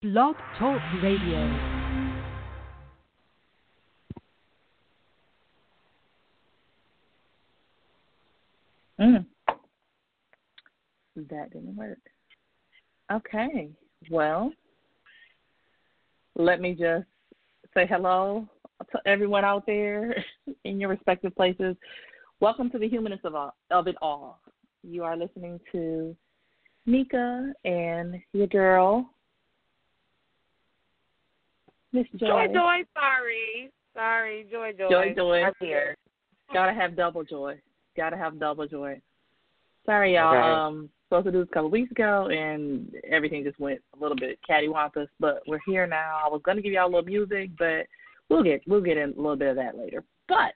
Blog Talk Radio. Mm. That didn't work. Okay. Well, let me just say hello to everyone out there in your respective places. Welcome to the humanness of, all, of it all. You are listening to Nika and your girl, Miss Joy. Joy, Joy, sorry. Sorry, Joy, Joy. Joy, Joy. I'm here. Gotta have double joy. Gotta have double joy. Sorry, y'all. Okay. Um, supposed to do this a couple weeks ago, and everything just went a little bit cattywampus. But we're here now. I was gonna give y'all a little music, but we'll get we'll get in a little bit of that later. But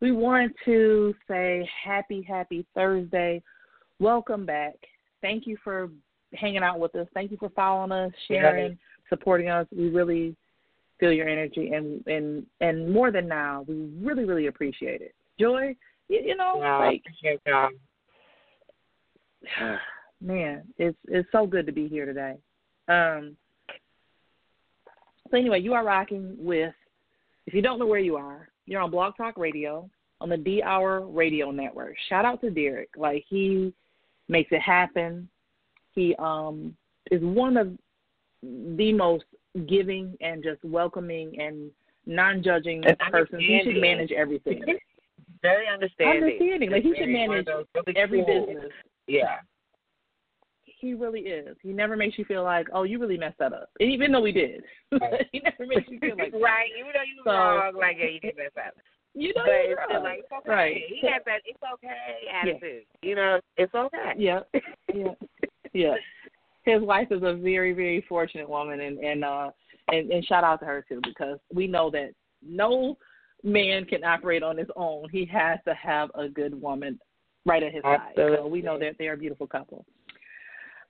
we want to say happy, happy Thursday. Welcome back. Thank you for hanging out with us. Thank you for following us, sharing, supporting us. We really feel your energy, and and and more than now, we really really appreciate it. Joy, you, you know, Yeah, like appreciate y'all. man, it's it's so good to be here today. Um, so anyway, you are rocking with. If you don't know where you are, you're on Blog Talk Radio on the D Hour Radio Network. Shout out to Derek, like he makes it happen. He um is one of the most giving and just welcoming and non-judging And persons. He should manage everything. Very understanding. Understanding, like he should manage really every cool- business. Yeah. He really is. He never makes you feel like, oh, you really messed that up. And even though we did, Right. he never makes you feel like, right. Even though you So- wrong, like yeah, you did mess up. you know, you're wrong. like it's okay. right? He has that it's okay attitude. You know, it's okay. Yeah, yeah, yeah. His wife is a very, very fortunate woman, and and uh, and, and shout out to her too because we know that no man can operate on his own. He has to have a good woman right at his side. So we know that they are a beautiful couple.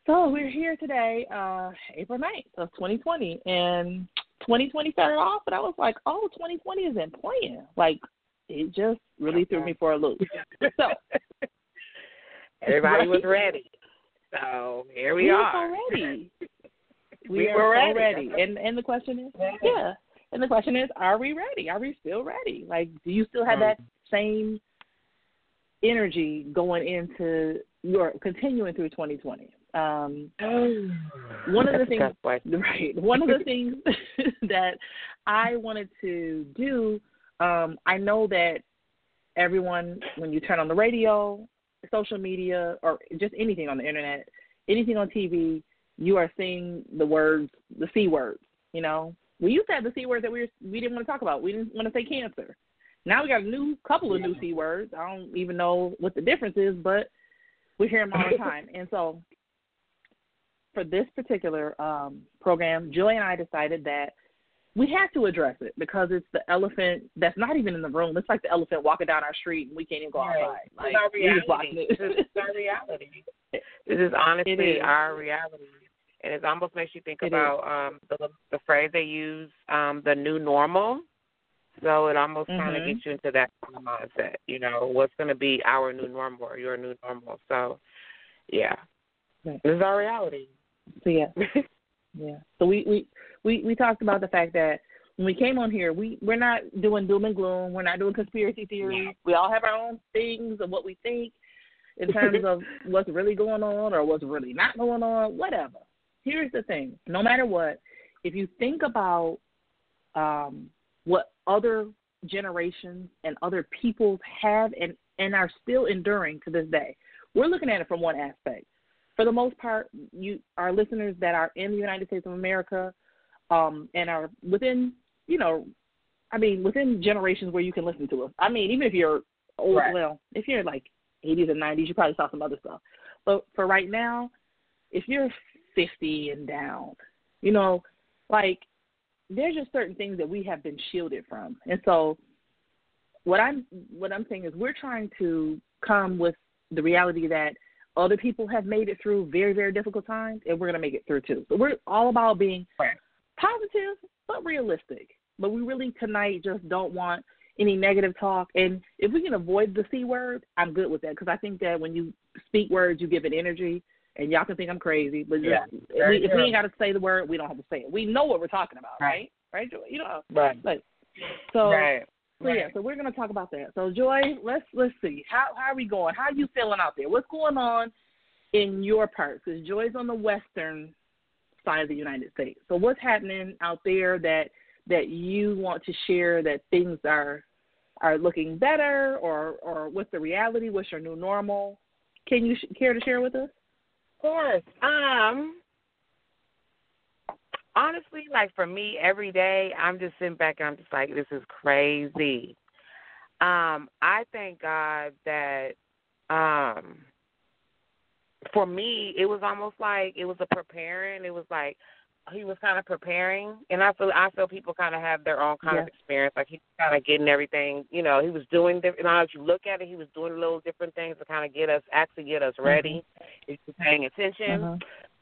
So we're here today, uh, April 9th of 2020, and 2020 started off, and I was like, oh, 2020 isn't playing. Like, it just really threw me for a loop. So Everybody was ready. So here we, we are. are so ready. We, We are ready. ready. And and the question is, Yeah. yeah. And the question is, are we ready? Are we still ready? Like, do you still have that same energy going into your continuing through 2020? Um, One of the things- right. One of the things that I wanted to do, um, I know that everyone, when you turn on the radio, social media, or just anything on the internet, anything on TV, you are seeing the words, the C words. You know, we used to have the C words that we were, we didn't want to talk about. We didn't want to say cancer. Now we got a new couple of new C words. I don't even know what the difference is, but we hear them all the time. And so, for this particular um, program, Julie and I decided that we had to address it because it's the elephant that's not even in the room. It's like the elephant walking down our street and we can't even go Right. outside. Like, It's our we just reality. it. This our reality. This is honestly It is. our reality. And it almost makes you think It is. about um the the phrase they use, um, the new normal. So it almost kind of gets you into that kind of mindset. You know, what's going to be our new normal or your new normal. So, yeah, Right. this is our reality. So yeah, yeah. So we we we we talked about the fact that when we came on here, we we're not doing doom and gloom. We're not doing conspiracy theories. We all have our own things of what we think in terms of what's really going on or what's really not going on. Whatever. Here's the thing: no matter what, if you think about um, what other generations and other peoples have and and are still enduring to this day, we're looking at it from one aspect for the most part, you our listeners that are in the United States of America, um, and are within, you know, I mean, within generations where you can listen to us. I mean, even if you're old, Right. well, if you're like 80s and 90s, you probably saw some other stuff. But for right now, if you're 50 and down, you know, like there's just certain things that we have been shielded from, and so what I'm what I'm saying is we're trying to come with the reality that other people have made it through very, very difficult times, and we're going to make it through too. So we're all about being Right. Positive but realistic. But we really tonight just don't want any negative talk. And if we can avoid the C word, I'm good with that because I think that when you speak words, you give it energy. and y'all can think I'm crazy, but just, if, we, if we ain't got to say the word, we don't have to say it. We know what we're talking about, right? Right. Right, Joy? You know, Right. like so. right. So yeah, so we're gonna talk about that. So Joy, let's let's see how how are we going? How are you feeling out there? What's going on in your parts? Because Joy's on the western side of the United States. So what's happening out there that that you want to share that things are are looking better, or or what's the reality? What's your new normal? Can you sh- care to share with us? Of course. Um honestly, like for me every day I'm just sitting back and I'm just like, this is crazy. Um, I thank God that um for me it was almost like it was a preparing. It was like he was kind of preparing and I feel I feel people kind of have their own kind of experience. Like he's kind of getting everything, you know, he was doing different now as you look at it, he was doing a little different things to kind of get us actually get us ready. If you're paying attention. Uh-huh.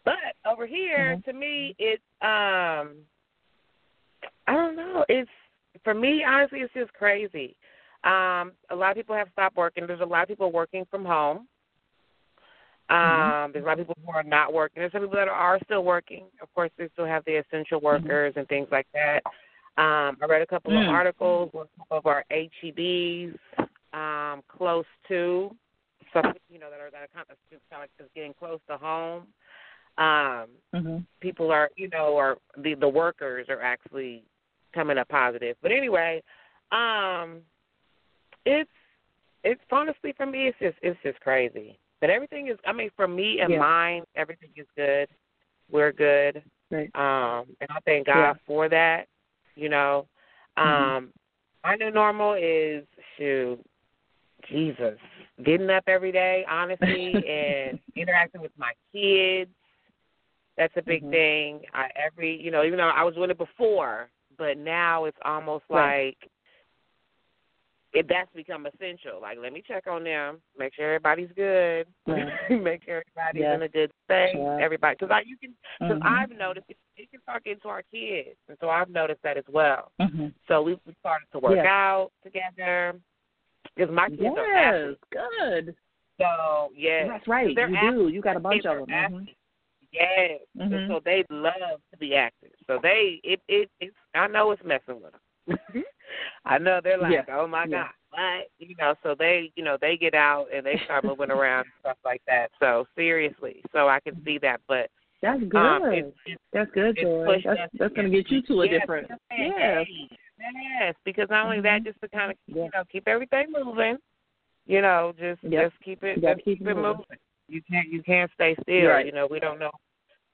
But over here, Mhm. to me, it's um, I don't know. It's for me, honestly, it's just crazy. Um, a lot of people have stopped working. There's a lot of people working from home. Um, Mhm. there's a lot of people who are not working. There's some people that are still working. Of course, they still have the essential workers and things like that. Um, I read a couple of Mm. articles with some of our HEBs um, close to some, you know, that are that are kind of kind of just getting close to home. Um, Mhm. people are, you know, are the the workers are actually coming up positive. But anyway, um, it's it's honestly for me, it's just it's just crazy. But everything is, I mean, for me and Yeah. mine, everything is good. We're good. Right. Um, and I thank God Yeah. for that. You know, Mhm. um, my new normal is shoot, Jesus, getting up every day, honestly, and interacting with my kids. That's a big Mhm. thing. I every you know, even though I was doing it before, but now it's almost Right. like it that's become essential. Like, let me check on them, make sure everybody's good, Right. make sure everybody's Yeah. in a good space. Yeah. Everybody, because I you can because Mhm. I've noticed it, it can start getting to our kids, and so I've noticed that as well. Mhm. So we we started to work Yeah. out together because my kids are Yes, athletes. good. So yeah, That's right. You athletes. do. You got a bunch are of them. Mhm. athletes. Yes, Mhm. and so they love to be active. So they it it it's I know it's messing with them. I know they're like, Yeah. oh my Yeah. god, what? You know, so they you know they get out and they start moving around and stuff like that. So seriously, so I can see that, but That's good. um, it's, it's that's good, Joy. That's us that's going to get you to a yes, different. yes, Yes. because not only that, Mhm. just to kind of Yeah. you know keep everything moving. You know, just Yep. just keep it just keep keep it it moving. moving. You can't you can't stay still. Right. You know, we don't know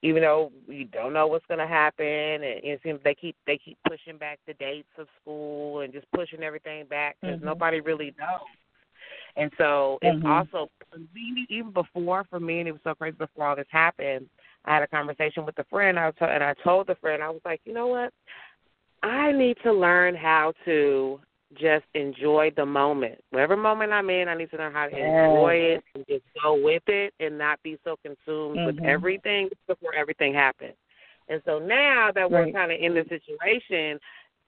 even though we don't know what's going to happen and it seems they keep they keep pushing back the dates of school and just pushing everything back because Mhm. nobody really knows and so it's Mhm. also even before for me and it was so crazy before all this happened i had a conversation with a friend I was, and i told the friend i was like you know what i need to learn how to just enjoy the moment. Whatever moment I'm in, I need to learn how to Yes. enjoy it and just go with it and not be so consumed with Mhm. everything before everything happens. And so now that we're Right. kind of in this situation,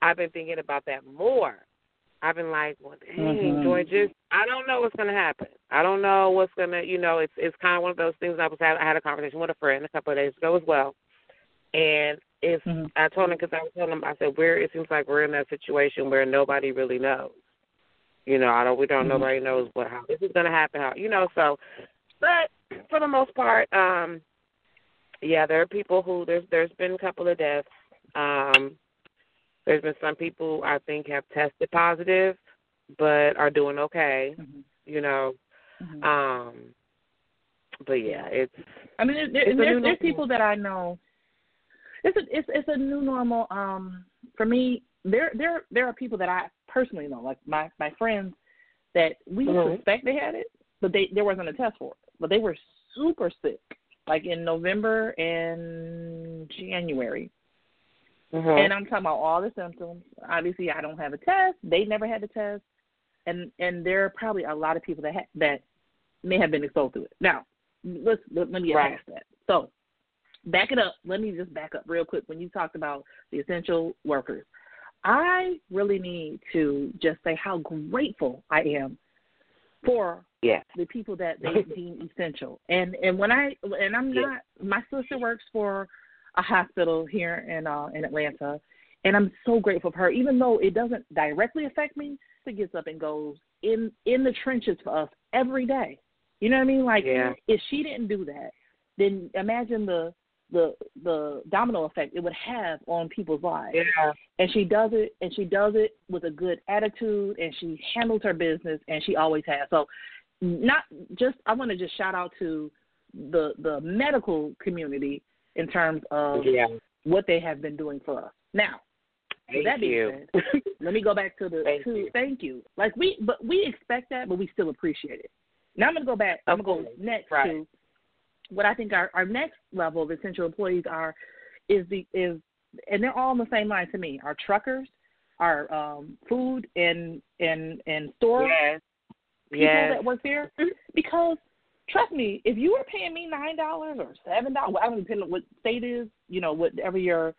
I've been thinking about that more. I've been like, well, dang, Mhm. Joy, just I don't know what's going to happen. I don't know what's going to, you know, it's it's kind of one of those things. I was had, I had a conversation with a friend a couple of days ago as well, and it's Mhm. I told him because I was telling him I said we're it seems like we're in that situation where nobody really knows. You know, I don't we don't Mhm. nobody knows what how this is going to happen. How you know so, but for the most part, um, yeah, there are people who there's there's been a couple of deaths. Um, there's been some people I think have tested positive, but are doing okay. Mhm. You know, Mhm. um, but yeah, it's I mean, there, It's there's, there's people that I know. It's a it's it's a new normal. Um, for me, there there there are people that I personally know, like my my friends, that we Mhm. suspect they had it, but they there wasn't a test for it. But they were super sick, like in November and January. mhm. And I'm talking about all the symptoms. Obviously, I don't have a test. They never had the test, and and there are probably a lot of people that ha- that may have been exposed to it. Now, let's let, let me Right. past that. So, back it up. Let me just back up real quick. When you talked about the essential workers, I really need to just say how grateful I am for Yes. the people that they deem essential. And and when I and I'm Yeah. not my sister works for a hospital here in uh in Atlanta and I'm so grateful for her even though it doesn't directly affect me, she gets up and goes in in the trenches for us every day. You know what I mean? Like Yeah. if she didn't do that, then imagine the the the domino effect it would have on people's lives Yeah. and she does it and she does it with a good attitude and she handles her business and she always has so not just i want to just shout out to the the medical community in terms of Yeah. what they have been doing for us now Thank that being you. said, let me go back to the Thank to you. thank you like we but we expect that but we still appreciate it now i'm going to go back i'm going to go next Right. to what i think our our next level of essential employees are is the is and they're all on the same line to me. Our truckers, our um food and and and store yes. people Yes. that work there. Because trust me, if you were paying me nine dollars or seven dollars, I don't depend on what state is, you know, whatever your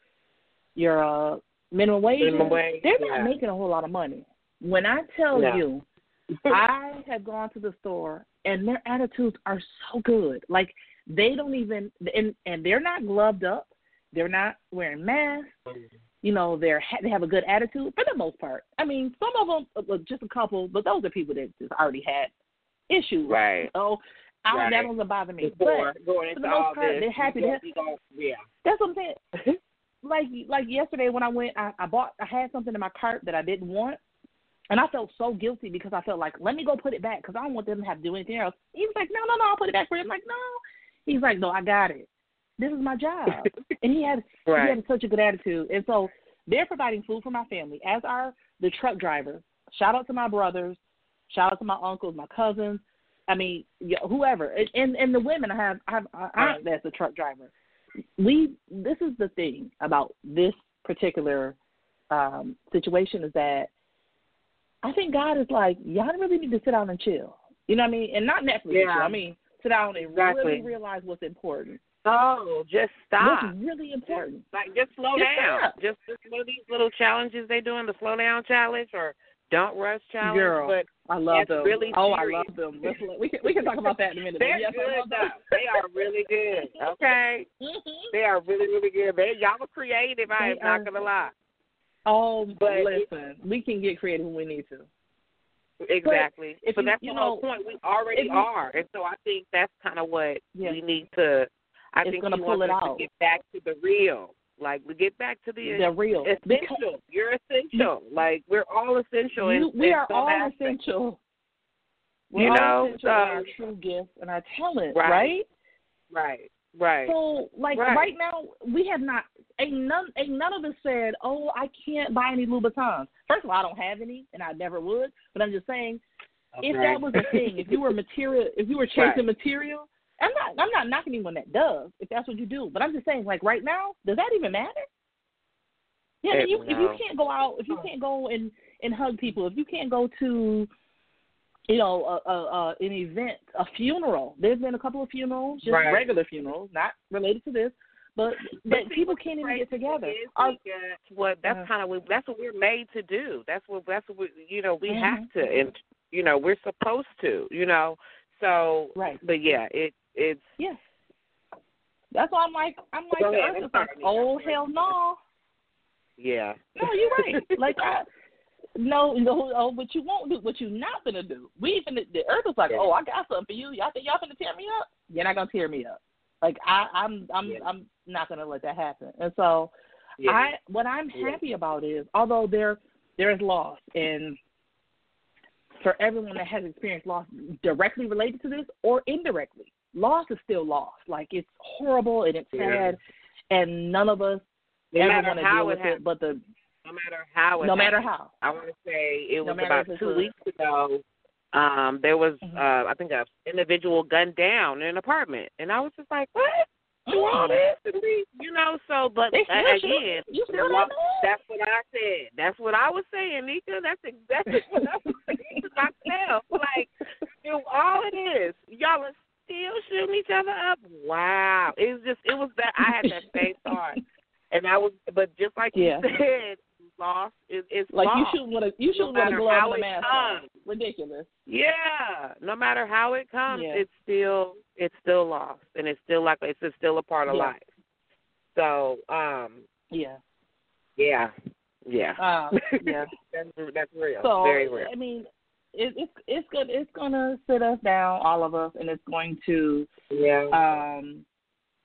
your uh minimum wage Minimum is, wage, they're not yeah. making a whole lot of money. When I tell No. you I have gone to the store and their attitudes are so good. Like they don't even and and they're not gloved up. They're not wearing masks. You know, they're ha- they have a good attitude for the most part. I mean, some of them, uh, just a couple, but those are people that just already had issues. Right. So I, Right. that doesn't bother me. Before but for the most part, this, they're happy to go- you go- yeah. that's what I'm saying. like like yesterday when I went, I, I bought, I had something in my cart that I didn't want, and I felt so guilty because I felt like let me go put it back because I don't want them to have to do anything else. He was like, no, no, no, I'll put it back for you. I'm like, no. He's like, no, I got it. This is my job, and he had Right. he had such a good attitude, and so they're providing food for my family as are the truck drivers. Shout out to my brothers, shout out to my uncles, my cousins. I mean, whoever, and and, the women. I have I have an aunt that's a truck driver we this is the thing about this particular um situation is that I think God is like, y'all really need to sit down and chill. You know what I mean? And not Netflix Yeah. I mean sit down and Exactly. really realize what's important. Oh, just stop. What's really important. Like just slow Just down. stop. Just just one of these little challenges they doing, the slow down challenge or don't rush challenge. Girl, But I love them. really oh, I love them. Let's, we can we can talk about that in a minute. they're yes, good though. They are really good. Okay. Mhm. They are really, really good. They y'all are creative, I am They not gonna lie. Oh, But it- listen, we can get creative when we need to. Exactly. but you- that's you the whole point. We already you- are. And so I think that's kinda what Yeah. we need to I It's think gonna pull wants it out. to get back to the real. Like we get back to the They're real. Essential. You're essential. Like we're all essential. You, in, we in are all aspect. essential. We're You all know, essential our um, true gifts and our talent, Right. right? Right. Right. So, like Right. right. now, we have not. Ain't none. Ain't none of us said, "Oh, I can't buy any Louboutins." First of all, I don't have any, and I never would. But I'm just saying, if that was a thing, if you were material, if you were chasing Right. material, I'm not. I'm not knocking anyone that does. If that's what you do, but I'm just saying, like right now, does that even matter? Yeah, It- you, if you can't go out, if you can't go and and hug people, if you can't go to, you know, a, a, a an event, a funeral. There's been a couple of funerals, just Right. regular funerals, not related to this, but that see, people can't even get together. is, Our- Nika, what that's kind of what that's what we're made to do. That's what that's what we, you know we Mhm. have to, and you know we're supposed to. You know, so Right. But yeah, it it's Yeah. That's why I'm like, I'm like, ahead, earth I'm is like, oh hell no, yeah. no, you're right. like, I, no, no, oh, what you won't do, what you not gonna do. We even the earth is like, Yeah. oh, I got something for you. Y'all think y'all gonna tear me up? You're not gonna tear me up. Like I, I'm, I'm, Yeah. I'm not gonna let that happen. And so, yeah. I, what I'm happy about is, although there, there is loss, and for everyone that has experienced loss directly related to this or indirectly, loss is still loss. Like it's horrible and it's sad, and none of us no ever want to deal it with it. But the no matter how it no matter how, I want to say it No was about two weeks ago. Um, there was Mhm. uh, I think a individual gunned down in an apartment, and I was just like, what? Do all Mm. this? And we, you know, so but uh, again, You well, don't that's what I said. That's what I was saying, Nika. That's exactly what I was saying to myself. Like, you all it is, y'all are still shooting each other up. Wow, it was just, it was that I had that same thought, and I was, but just like Yeah. you said, lost. It, it's like lost. you shoot want to you shoot No a matter glove how and a it mask. on. comes. Ridiculous. Yeah, no matter how it comes, Yeah. it's still it's still lost, and it's still like it's just still a part of Yeah. life. So, um, Yeah. yeah, yeah, Uh, yeah. that's that's real, So very real. I mean, it, it's it's good. It's gonna sit us down, all of us, and it's going to Yeah, um,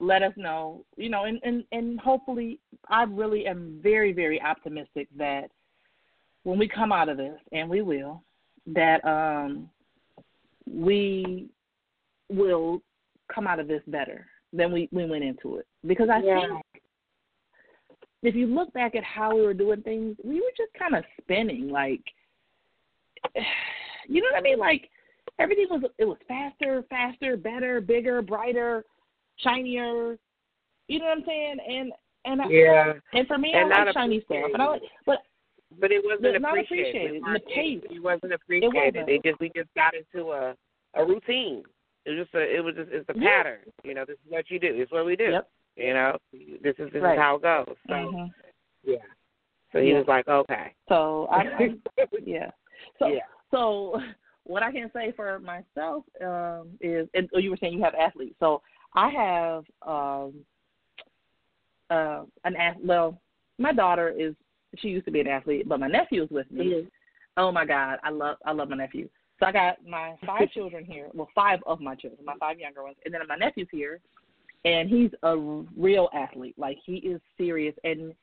let us know, you know, and, and, and hopefully I really am very, very optimistic that when we come out of this, and we will, that um, we will come out of this better than we, we went into it. Because I Yeah. think if you look back at how we were doing things, we were just kind of spinning, like, you know what I mean? Like, everything was it was faster, faster, better, bigger, brighter, shinier. You know what I'm saying? And and I, yeah, and for me, And I not like shiny stuff. And I like, but but it wasn't appreciated. appreciated. The pace. It wasn't appreciated. wasn't. It just we just got into a a routine. It was just a it was just it's a Yeah. pattern. You know, this is what you do. This is what we do. Yep. You know, this is this Right. is how it goes. So mhm. yeah. So he Yeah. was like, okay. so I, I yeah. So yeah. so what I can say for myself um, is, and you were saying you have athletes. So I have um, uh, an well, my daughter is she used to be an athlete, but my nephew is with me. Mhm. Oh my God, I love I love my nephew. So I got my five children here. Well, five of my children, my five younger ones, and then my nephew's here, and he's a real athlete. Like he is serious, and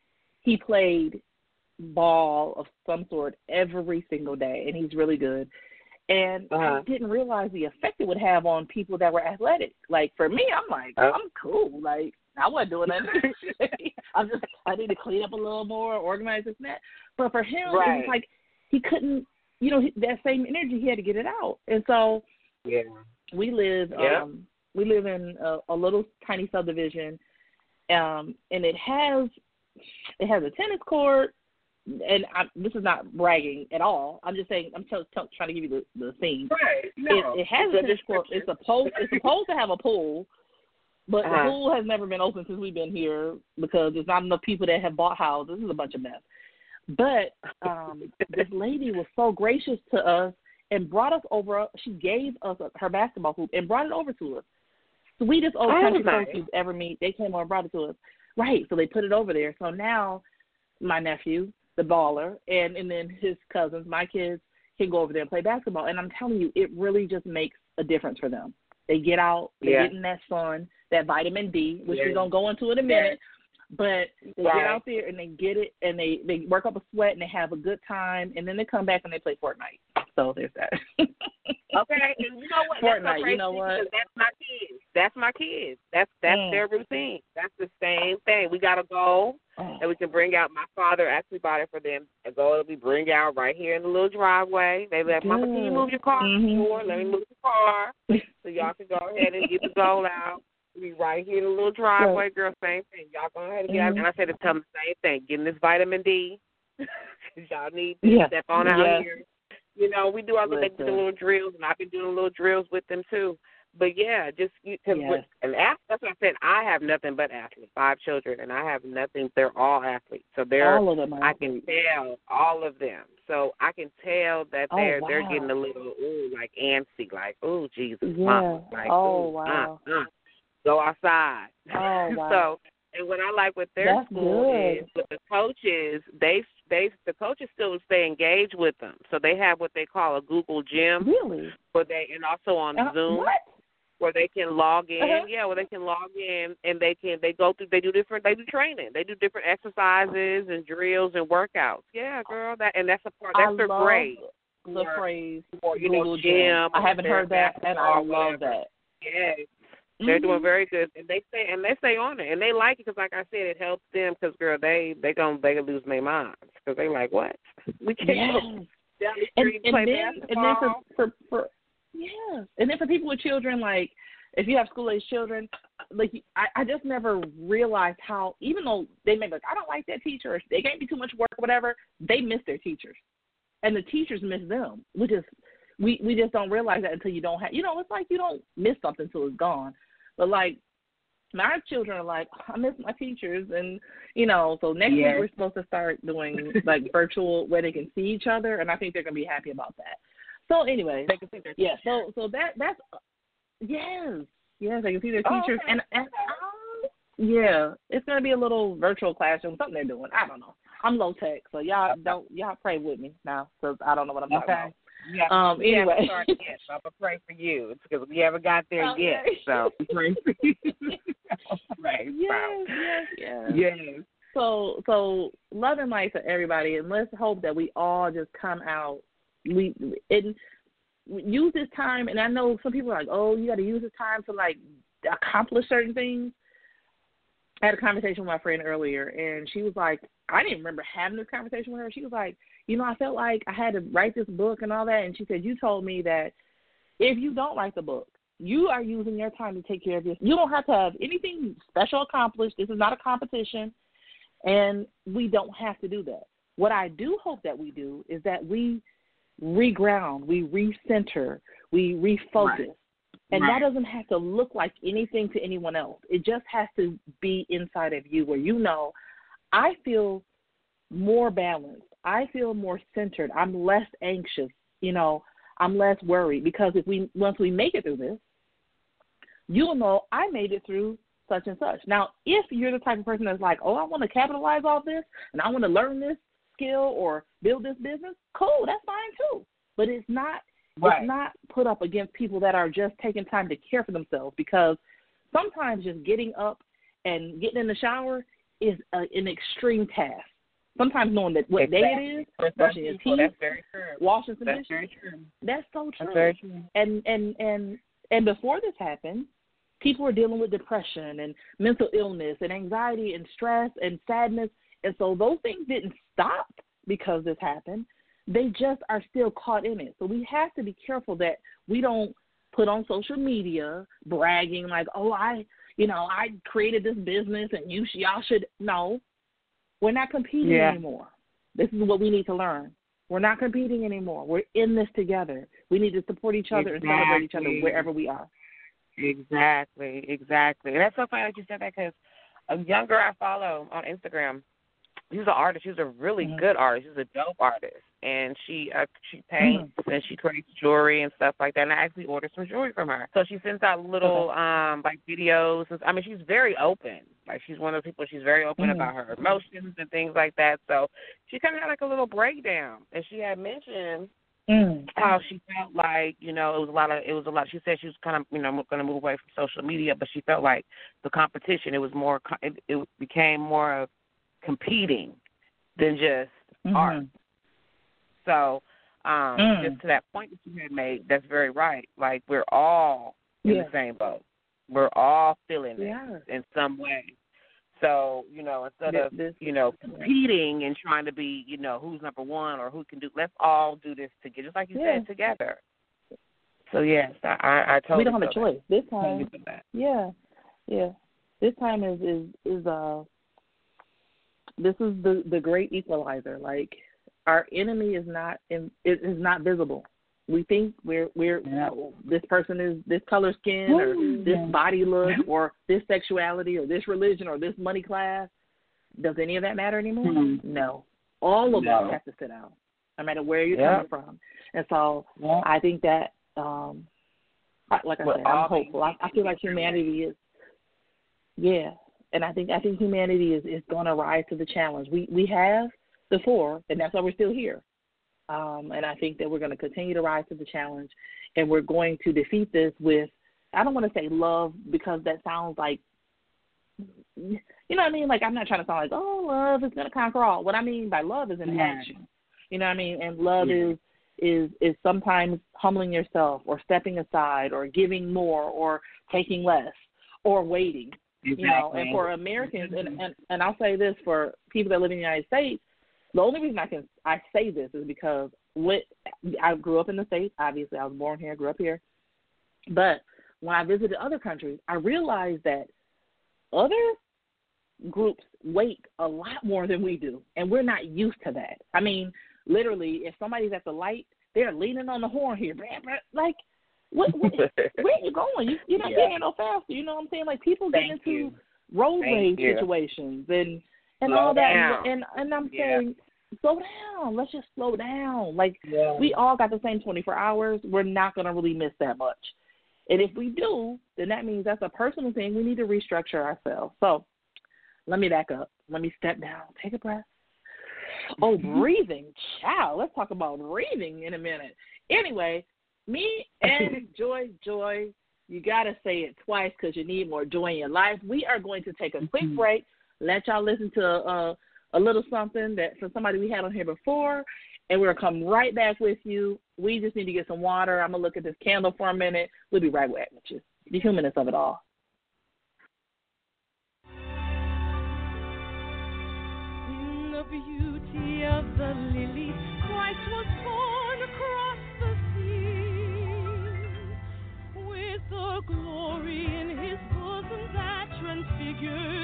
he played ball of some sort every single day, and he's really good. And I Uh-huh. didn't realize the effect it would have on people that were athletic. Like for me, I'm like, Oh. I'm cool. Like I wasn't doing that. I'm just I need to clean up a little more, organize this and that. But for him, it was like he couldn't. You know, that same energy he had to get it out. And so Yeah. we live Yeah. um we live in a, a little tiny subdivision um and it has it has a tennis court and I, this is not bragging at all. I'm just saying I'm t- t- trying to give you the, the scene. Right. It, it has a tennis court. It's supposed it's supposed to have a pool, but Uh-huh. the pool has never been open since we've been here because there's not enough people that have bought houses. This is a bunch of mess. But um this lady was so gracious to us and brought us over. She gave us a, her basketball hoop and brought it over to us. Sweetest old Oh, country nice. folks you've ever meet. They came over and brought it to us. Right. So they put it over there. So now my nephew, the baller, and and then his cousins, my kids, can go over there and play basketball. And I'm telling you, it really just makes a difference for them. They get out, they Yeah. get in that sun, that vitamin D, which Yeah. we're gonna go into in a minute. But they Right. get out there and they get it, and they they work up a sweat and they have a good time, and then they come back and they play Fortnite. So there's that. Okay, and you know what? That's so Fortnite, you know what? That's my kids. That's my kids. That's that's Mm. their routine. That's the same thing. We got a goal Oh, that we can bring out. My father actually bought it for them. A goal that we bring out right here in the little driveway. They like, Mama, can you move your car Mhm. forward? Let me move the car so y'all can go ahead and get the goal out. We right here in the little driveway, girl. Same thing. Y'all go ahead and get out. Mhm. And I said to tell them the same thing. Getting this vitamin D. 'Cause y'all need to Yeah. step on out Yes. here. You know, we do our little, they do the little drills, and I've been doing little drills with them too. But yeah, just you, cause Yes. with, and that's what I said. I have nothing but athletes. Five children, and I have nothing. They're all athletes, so they're. all of them. I can tell all of them. So I can tell that Oh, they're they're getting a little ooh like antsy, like ooh Jesus, Yeah. mama, like Oh, ooh, wow. uh, uh, go outside. Oh, wow. so and what I like with their That's school good. is with the coaches, they they the coaches still stay engaged with them. So they have what they call a Google Gym, Really? where they and also on Uh, Zoom What? where they can log in. Uh-huh. Yeah, where they can log in and they can they go through they do different they do training. They do different exercises and drills and workouts. Yeah, girl, that and that's a part that's I their love grade. the for- phrase for, you know, Google gym I haven't heard that, and I love whatever. that. Yeah, they're doing mm-hmm. very good, and they stay and they stay on it, and they like it because, like I said, it helps them because girl, they they gonna they gonna lose their minds because they like what? We can't Yes. go down the and, street and play then and then for, for for yeah, and then for people with children, like if you have school age children, like I, I just never realized how even though they may be like I don't like that teacher, or they gave me too much work, or whatever, they miss their teachers, and the teachers miss them. We just we we just don't realize that until you don't have you know it's like you don't miss something until it's gone, but like my children are like, I miss my teachers, and you know, so next Yes. week we're supposed to start doing like virtual where they can see each other, and I think they're gonna be happy about that. So anyway, They can see their yeah, so so that that's yes, yes, they can see their Oh, teachers, okay. and and um, yeah, it's gonna be a little virtual classroom, something they're doing. I don't know. I'm low tech, so y'all don't y'all pray with me now, because I don't know what I'm talking about. Yeah. Um, anyway. yet, so I'm gonna pray for you because we haven't got there Okay. yet. So pray for you. pray. yes, yes, yes. Yes. So so love and light to everybody, and let's hope that we all just come out. We and use this time. And I know some people are like, oh, you got to use this time to like accomplish certain things. I had a conversation with my friend earlier, and she was like, I didn't remember having this conversation with her. She was like, you know, I felt like I had to write this book and all that. And she said, you told me that if you don't write the book, you are using your time to take care of this. You don't have to have anything special accomplished. This is not a competition, and we don't have to do that. What I do hope that we do is that we reground, we recenter, we refocus. Right. And Right. that doesn't have to look like anything to anyone else. It just has to be inside of you where you know, I feel more balanced. I feel more centered. I'm less anxious. You know, I'm less worried because if we once we make it through this, you'll know I made it through such and such. Now, if you're the type of person that's like, oh, I want to capitalize off this and I want to learn this skill or build this business, cool, that's fine too. But it's not Right. it's not put up against people that are just taking time to care for themselves because sometimes just getting up and getting in the shower is a, an extreme task. Sometimes knowing that what day it is, For brushing your teeth, That's very true. washing some That's dishes, very true. that's so true. That's very true. And and and and before this happened, people were dealing with depression and mental illness and anxiety and stress and sadness, and so those things didn't stop because this happened. They just are still caught in it. So we have to be careful that we don't put on social media bragging like, "Oh, I, you know, I created this business and you y'all should." No, we're not competing Yeah. anymore. This is what we need to learn. We're not competing anymore. We're in this together. We need to support each other and celebrate each other wherever we are. Exactly, exactly. And that's so funny that you said that because a young girl I follow on Instagram, she's an artist. She's a really Mhm. good artist. She's a dope artist, and she uh, she paints Mm-hmm. and she creates jewelry and stuff like that. And I actually ordered some jewelry from her. So she sends out little um like videos. And, I mean, she's very open. Like she's one of those people. She's very open Mhm. about her emotions and things like that. So she kind of had like a little breakdown, and she had mentioned Mm. how she felt like you know it was a lot of it was a lot. She said she was kind of you know going to move away from social media, but she felt like the competition it was more co- it, it became more of competing than just Mhm. art. So um Mm. just to that point that you had made, that's very right. Like we're all in Yeah. the same boat. We're all feeling it Yeah. in some way. So, you know, instead This- of this- you know, competing and trying to be, you know, who's number one or who can do let's all do this together just like you Yeah. said, together. So yes, I I, I totally we don't have a feel that. choice this time. Yeah, yeah. This time is is is uh. This is the the great equalizer. Like our enemy is not in it is not visible. We think we're we're Yeah. oh, this person is this color skin or this Yeah. body look or this sexuality or this religion or this money class. Does any of that matter anymore? Mhm. No. All of No. us have to sit out, no matter where you're Yeah. coming from. And so. I think that, um, like I We're said, I'm hopeful. I, I feel like humanity is, yeah, and I think I think humanity is is going to rise to the challenge. We we have before, and that's why we're still here. Um, and I think that we're going to continue to rise to the challenge, and we're going to defeat this with. I don't want to say love because that sounds like, you know what I mean? Like I'm not trying to sound like, oh, love is going to conquer all. What I mean by love is in Yeah. action. You know what I mean? And love Yeah. is is is sometimes humbling yourself or stepping aside or giving more or taking less or waiting Exactly. you know and for americans and, and and i'll say this for people that live in the united states the only reason i can i say this is because what i grew up in the states obviously i was born here grew up here but when i visited other countries i realized that other groups wait a lot more than we do and we're not used to that i mean literally if somebody's at the light they're leaning on the horn here like what, what where are you going? You, you're not Yeah. getting no faster. You know what I'm saying? Like people get into you. road Thank rage you. situations and and Slow all that. down. And and I'm Yeah. saying, slow down. Let's just slow down. Like Yeah. we all got the same 24 hours. We're not gonna really miss that much. And if we do, then that means that's a personal thing. We need to restructure ourselves. So let me back up. Let me step down. Take a breath. Oh, mm-hmm. breathing. Child, let's talk about breathing in a minute. Anyway, me and Joy Joy, you got to say it twice because you need more joy in your life. We are going to take a quick mm-hmm. break, let y'all listen to uh, a little something that from somebody we had on here before, and we're to come right back with you. We just need to get some water. I'm to look at this candle for a minute. We'll be right back with you. The humanness of it all. In the beauty of the lilies, Christ was born across the sea. With the glory in his bosom that transfigures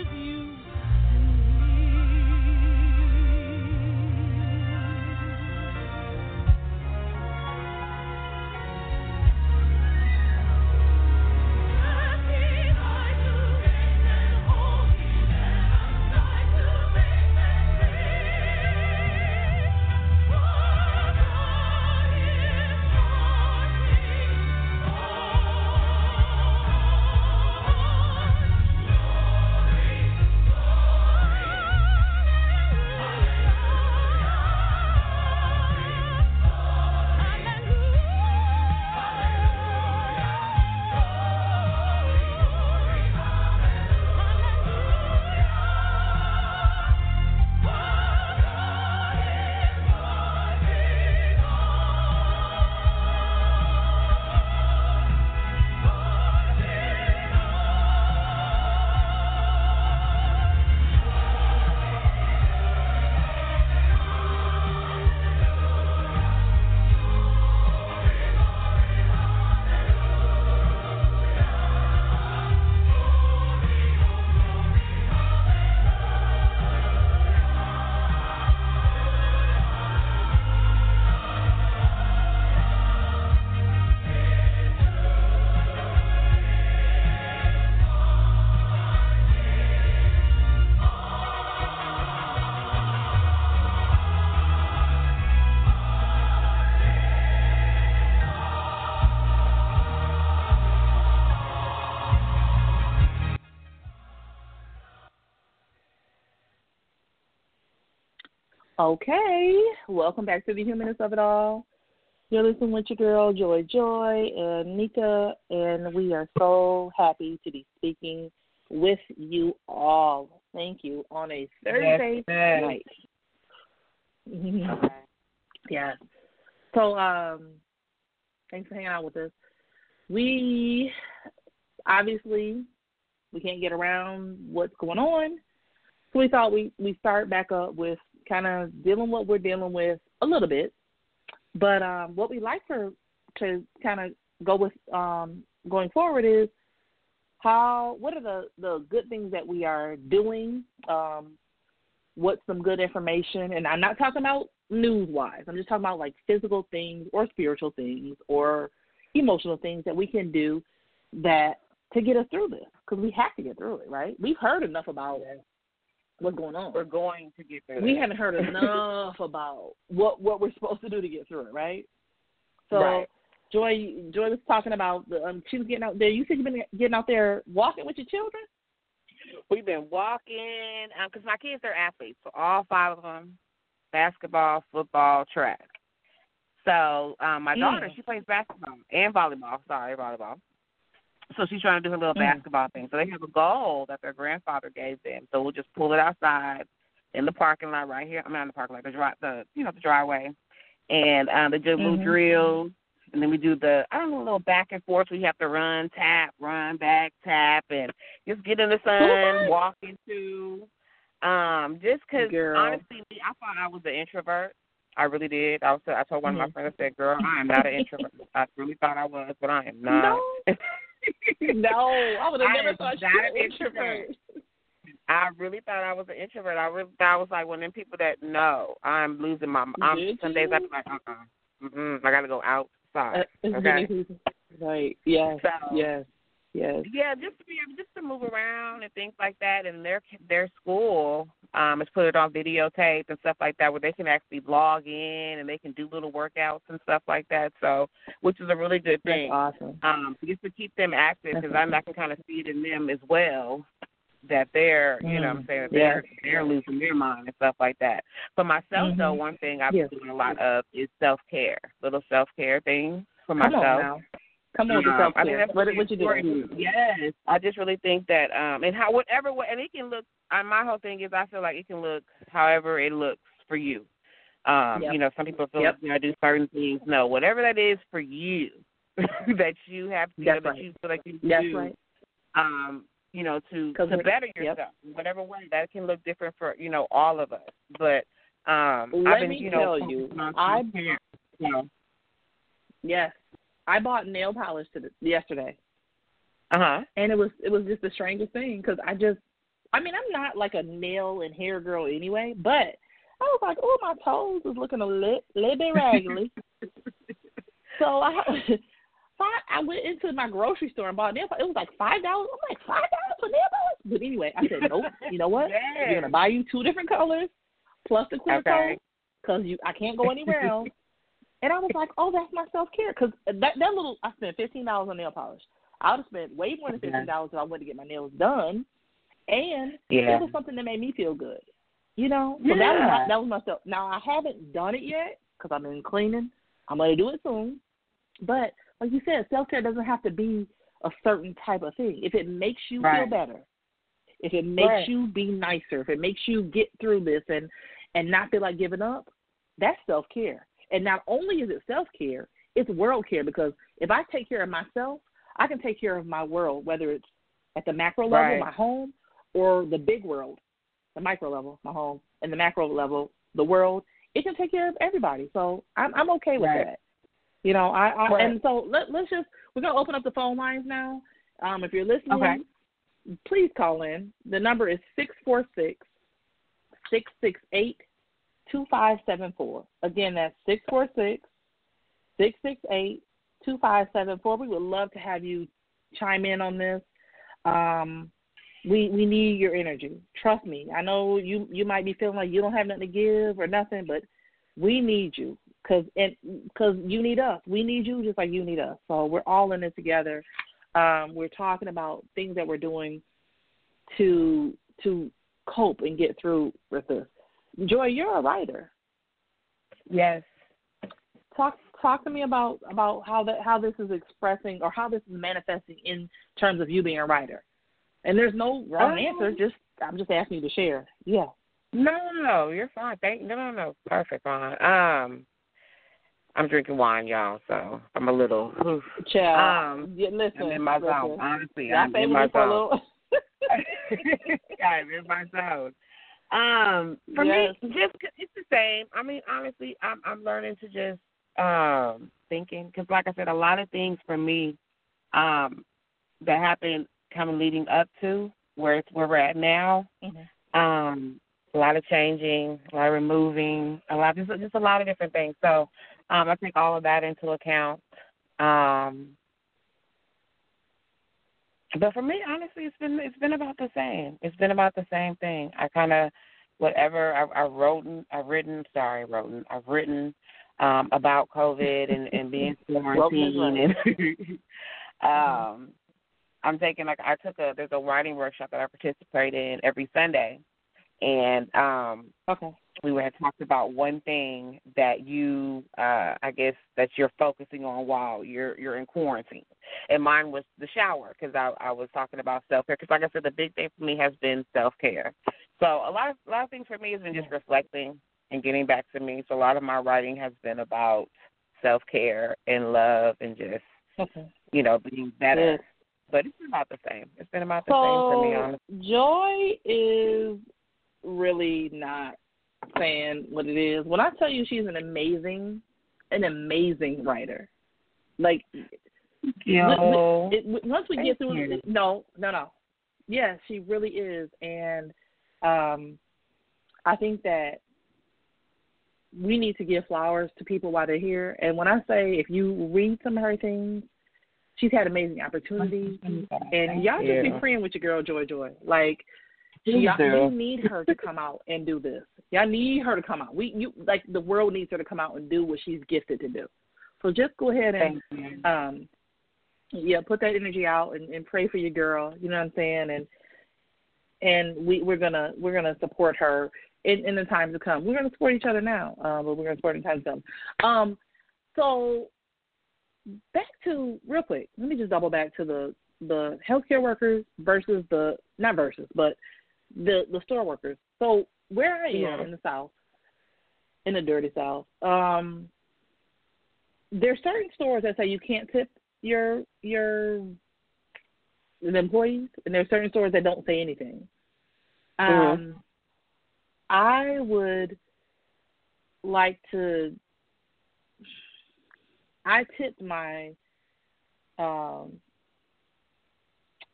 Okay, welcome back to the humanness of it all. You're listening with your girl Joy Joy and Nika, and we are so happy to be speaking with you all. Thank you on a Thursday Yes, night. yes. So, um, thanks for hanging out with us. We obviously we can't get around what's going on, so we thought we we start back up with kind of dealing what we're dealing with a little bit. But um, what we like for to kind of go with um, going forward is how what are the the good things that we are doing? Um, what's some good information? And i'm not talking about news wise i'm just talking about like physical things or spiritual things or emotional things that we can do that to get us through this because we have to get through it right? We've heard enough about what's going on We're going to get through we this. haven't heard enough about what what we're supposed to do to get through it, right? So Right. Joy Joy was talking about the um she was getting out there. You said you've been getting out there walking with your children? We've been walking because my kids are athletes, so all five of them, basketball, football, track. So um, my daughter, Mm. she plays basketball and volleyball. Sorry, volleyball. So she's trying to do her little Mm. basketball thing. So they have a goal that their grandfather gave them. So we'll just pull it outside in the parking lot right here. I mean, not in the parking lot, the dry, the you know the driveway, and um, they do little Mhm. drills. And then we do the I don't know, a little back and forth. We have to run, tap, run, back, tap, and just get in the sun, walk into. Um, just 'cause Girl. honestly, me, I thought I was an introvert. I really did. I was. I told one of my Mhm. friends, I said, "Girl, I am not an introvert. I really thought I was, but I am not." No, I would have never thought you were an introvert. I really thought I was an introvert. I really thought I was like one of them people that no, I'm losing my. I'm Did some days? I'd be like, uh, uh-uh, I got to go outside. Uh, Okay. Right. Yes. So, yes. Yes. Yeah, just to be able just to move around and things like that. And their their school um has put it on videotape and stuff like that, where they can actually log in and they can do little workouts and stuff like that. So, which is a really good thing. That's awesome. Um, just to keep them active because That's I, can kind of see it in them as well that they're you know what I'm Mm, saying they're yes. they're losing their mind and stuff like that. For myself though, Mhm. one thing I've Yes. been doing a lot of is self care, little self care things for myself. Come on with the Um, self I that's What what you? Yes, I just really think that, um, and how whatever way, and it can look. Uh, my whole thing is, I feel like it can look however it looks for you. Um, Yep. You know, some people feel Yep. like you know, do certain things. No, whatever that is for you, that you have to, That's that right. you feel like you That's do. right. Um, you know, to to better yep. yourself, whatever way that can look different for you know all of us. But um, Let I've been, me you know, tell you, I- know, Yes. I bought nail polish to yesterday. uh huh, and it was it was just the strangest thing because I just I mean I'm not like a nail and hair girl anyway, but I was like, oh my toes is looking a little, little bit raggedy. so I so I, I went into my grocery store and bought nail polish. It was like five dollars. I'm like five dollars for nail polish, but anyway, I said nope. You know what? Yes. We're gonna buy you two different colors plus the clear Okay. coat because you I can't go anywhere else. And I was like, oh, that's my self care because that that little I spent fifteen dollars on nail polish. I would have spent way more than fifteen dollars if I went to get my nails done, and Yeah. it was something that made me feel good. You know, so that was my, Yeah. that was myself. Now I haven't done it yet because I've been cleaning. I'm gonna do it soon, but like you said, self care doesn't have to be a certain type of thing. If it makes you feel better, if it makes Right. you be nicer, if it makes you get through this and and not feel like giving up, that's self care. And not only is it self care, it's world care because if I take care of myself, I can take care of my world, whether it's at the macro level, Right. my home, or the big world, the micro level, my home, and the macro level, the world. It can take care of everybody. So I'm I'm okay with Right. that. You know, I, I Right. and so let let's just we're gonna open up the phone lines now. Um, if you're listening, Okay. please call in. The number is six four six six six eight two five seven four. Again, that's six four six six six eight two five seven four. We would love to have you chime in on this. Um, we we need your energy. Trust me. I know you you might be feeling like you don't have nothing to give or nothing, but we need you because and because you need us. We need you just like you need us. So we're all in it together. Um, we're talking about things that we're doing to to cope and get through with this. Joy, you're a writer. Yes. Talk talk to me about about how that how this is expressing or how this is manifesting in terms of you being a writer. And there's no wrong Um, answer. Just I'm just asking you to share. Yeah. No, no, no, you're fine. Thank no, no, no, perfect, Ron. Um, I'm drinking wine, y'all, so I'm a little. oof. Child. Um, yeah, listen. I'm in my listen. zone. Honestly, I I'm in my zone. I'm in my zone. Um, for Yes. me, just it's the same. I mean, honestly, I'm I'm learning to just um thinking because, like I said, a lot of things for me um that happened kind of leading up to where it's where we're at now. Mhm. Um, a lot of changing, a lot of removing, a lot just just a lot of different things. So um, I take all of that into account. Um, but for me, honestly, it's been it's been about the same. It's been about the same thing. I kind of whatever I, I wrote, I've written. Sorry, wrote. I've written um, about COVID and and being quarantined and um, I'm taking like I took a there's a writing workshop that I participate in every Sunday, and um, okay. We had talked about one thing that you uh I guess that you're focusing on while you're you're in quarantine. And mine was the shower because I I was talking about self-care because like I said the big thing for me has been self-care. So a lot of a lot of things for me has been just reflecting and getting back to me. So a lot of my writing has been about self-care and love and just, Okay. you know, being better. Yes. But it's been about the same. It's been about the same for me, honestly. Joy is really not saying what it is. When I tell you she's an amazing, an amazing writer, like Yo. it, it, once we get through, no, no, no, yeah, she really is, and um, I think that we need to give flowers to people while they're here. And when I say if you read some of her things, she's had amazing opportunities, and y'all just be praying with your girl Joy Joy. Like y'all, we need her to come out and do this. Y'all need her to come out. We you like the world needs her to come out and do what she's gifted to do. So just go ahead and um yeah, put that energy out and, and pray for your girl. You know what I'm saying? And and we we're gonna we're gonna support her in, in the times to come. We're gonna support each other now, uh, but we're gonna support in times to come. Um, so back to real quick. Let me just double back to the the healthcare workers versus the not versus, but the the store workers. So where I am yeah. in the South, in the dirty South, um, there's certain stores that say you can't tip your your employees, and there's certain stores that don't say anything. Mm-hmm. Um, mm-hmm. I would like to. I tipped my um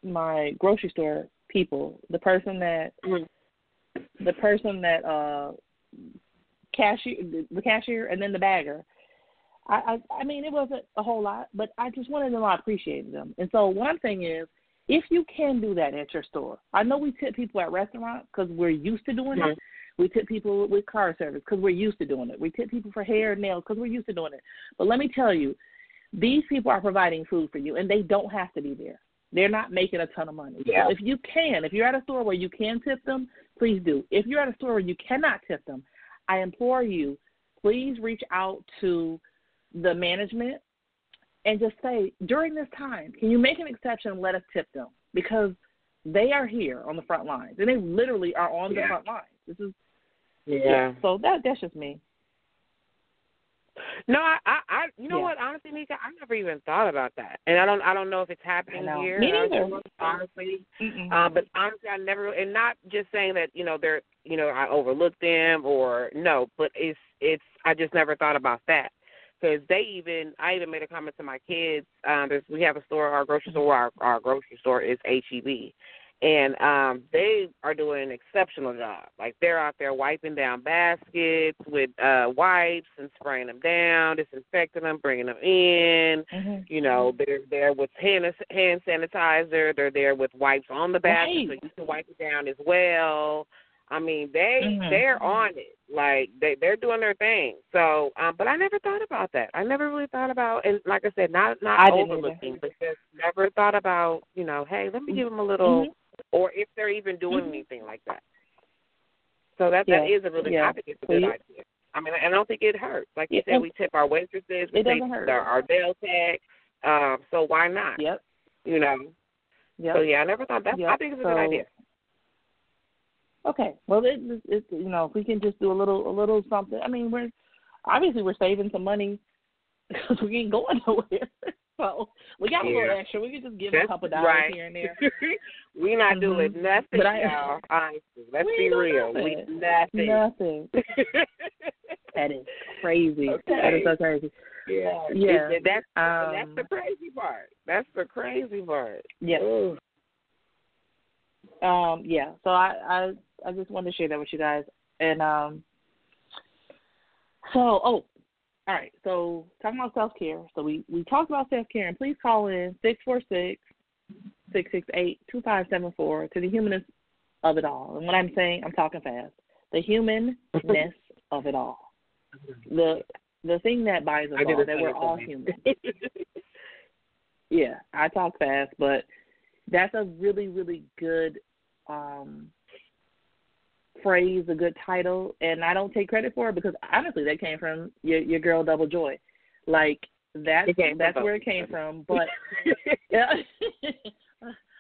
my grocery store people, the person that mm-hmm. the person that uh cashier the cashier and then the bagger I, I I mean it wasn't a whole lot, but I just wanted them I appreciated them. And so one thing is, if you can do that at your store, I know we tip people at restaurants because we're used to doing it. We tip people with car service because we're used to doing it. We tip people for hair and nails because we're used to doing it. But let me tell you, these people are providing food for you, and they don't have to be there. They're not making a ton of money. Yeah. So if you can, if you're at a store where you can tip them, please do. If you're at a store where you cannot tip them, I implore you, please reach out to the management and just say during this time, can you make an exception and let us tip them because they are here on the front lines and they literally are on yeah. the front lines. This is yeah. yeah. So that that's just me. No, I, I, I you know yeah. what? Honestly, Nika, I never even thought about that, and I don't, I don't know if it's happening here. Me neither. Honestly, uh, but honestly, I never, and not just saying that you know they're, you know, I overlooked them or no, but it's, it's, I just never thought about that because they even I even made a comment to my kids. Um, there's, we have a store, our grocery store, our, our grocery store is HEB, and um, they are doing an exceptional job. Like they're out there wiping down baskets with uh, wipes and spraying them down, disinfecting them, bringing them in. Mm-hmm. You know, they're there with hand hand sanitizer. They're there with wipes on the basket, right. so you can wipe it down as well. I mean, they mm-hmm. they're on it. Like they they're doing their thing. So, um, but I never thought about that. I never really thought about, and like I said, not not overlooking, but just never thought about, you know, hey, let me mm-hmm. give them a little, mm-hmm. Or if they're even doing mm-hmm. anything like that. So that yeah. that is a really, yeah. I think it's a good idea. I mean, I don't think it hurts. Like you said, we tip our waitresses, we take hurt. our, our nail tech. Um, so why not? Yep. You know. Yep. So yeah, I never thought that. Yep. I think it's a so, good idea. Okay. Well, it, it, it, you know, if we can just do a little, a little something. I mean, we're obviously we're saving some money because we ain't going nowhere. So we got a yeah. little extra. We can just give That's a couple dollars right. here and there. we not mm-hmm. doing nothing, but I, y'all. Honestly, let's be real. Nothing. We nothing. Nothing. that is crazy. Okay. That is so crazy. Yeah. Yeah. It, that's um, that's the crazy part. That's the crazy part. Yeah. Ooh. Um. Yeah. So I I I just wanted to share that with you guys. And um. So oh, all right, so talking about self care. So we we talked about self care, and please call in six four six six six eight two five seven four to the humanness of it all. And what I'm saying, I'm talking fast. The humanness of it all. The the thing that binds us all that we're all human. yeah, I talk fast, but that's a really really good um phrase, a good title, and I don't take credit for it because honestly, that came from your your girl Double Joy. Like that's that's where it came from. But yeah,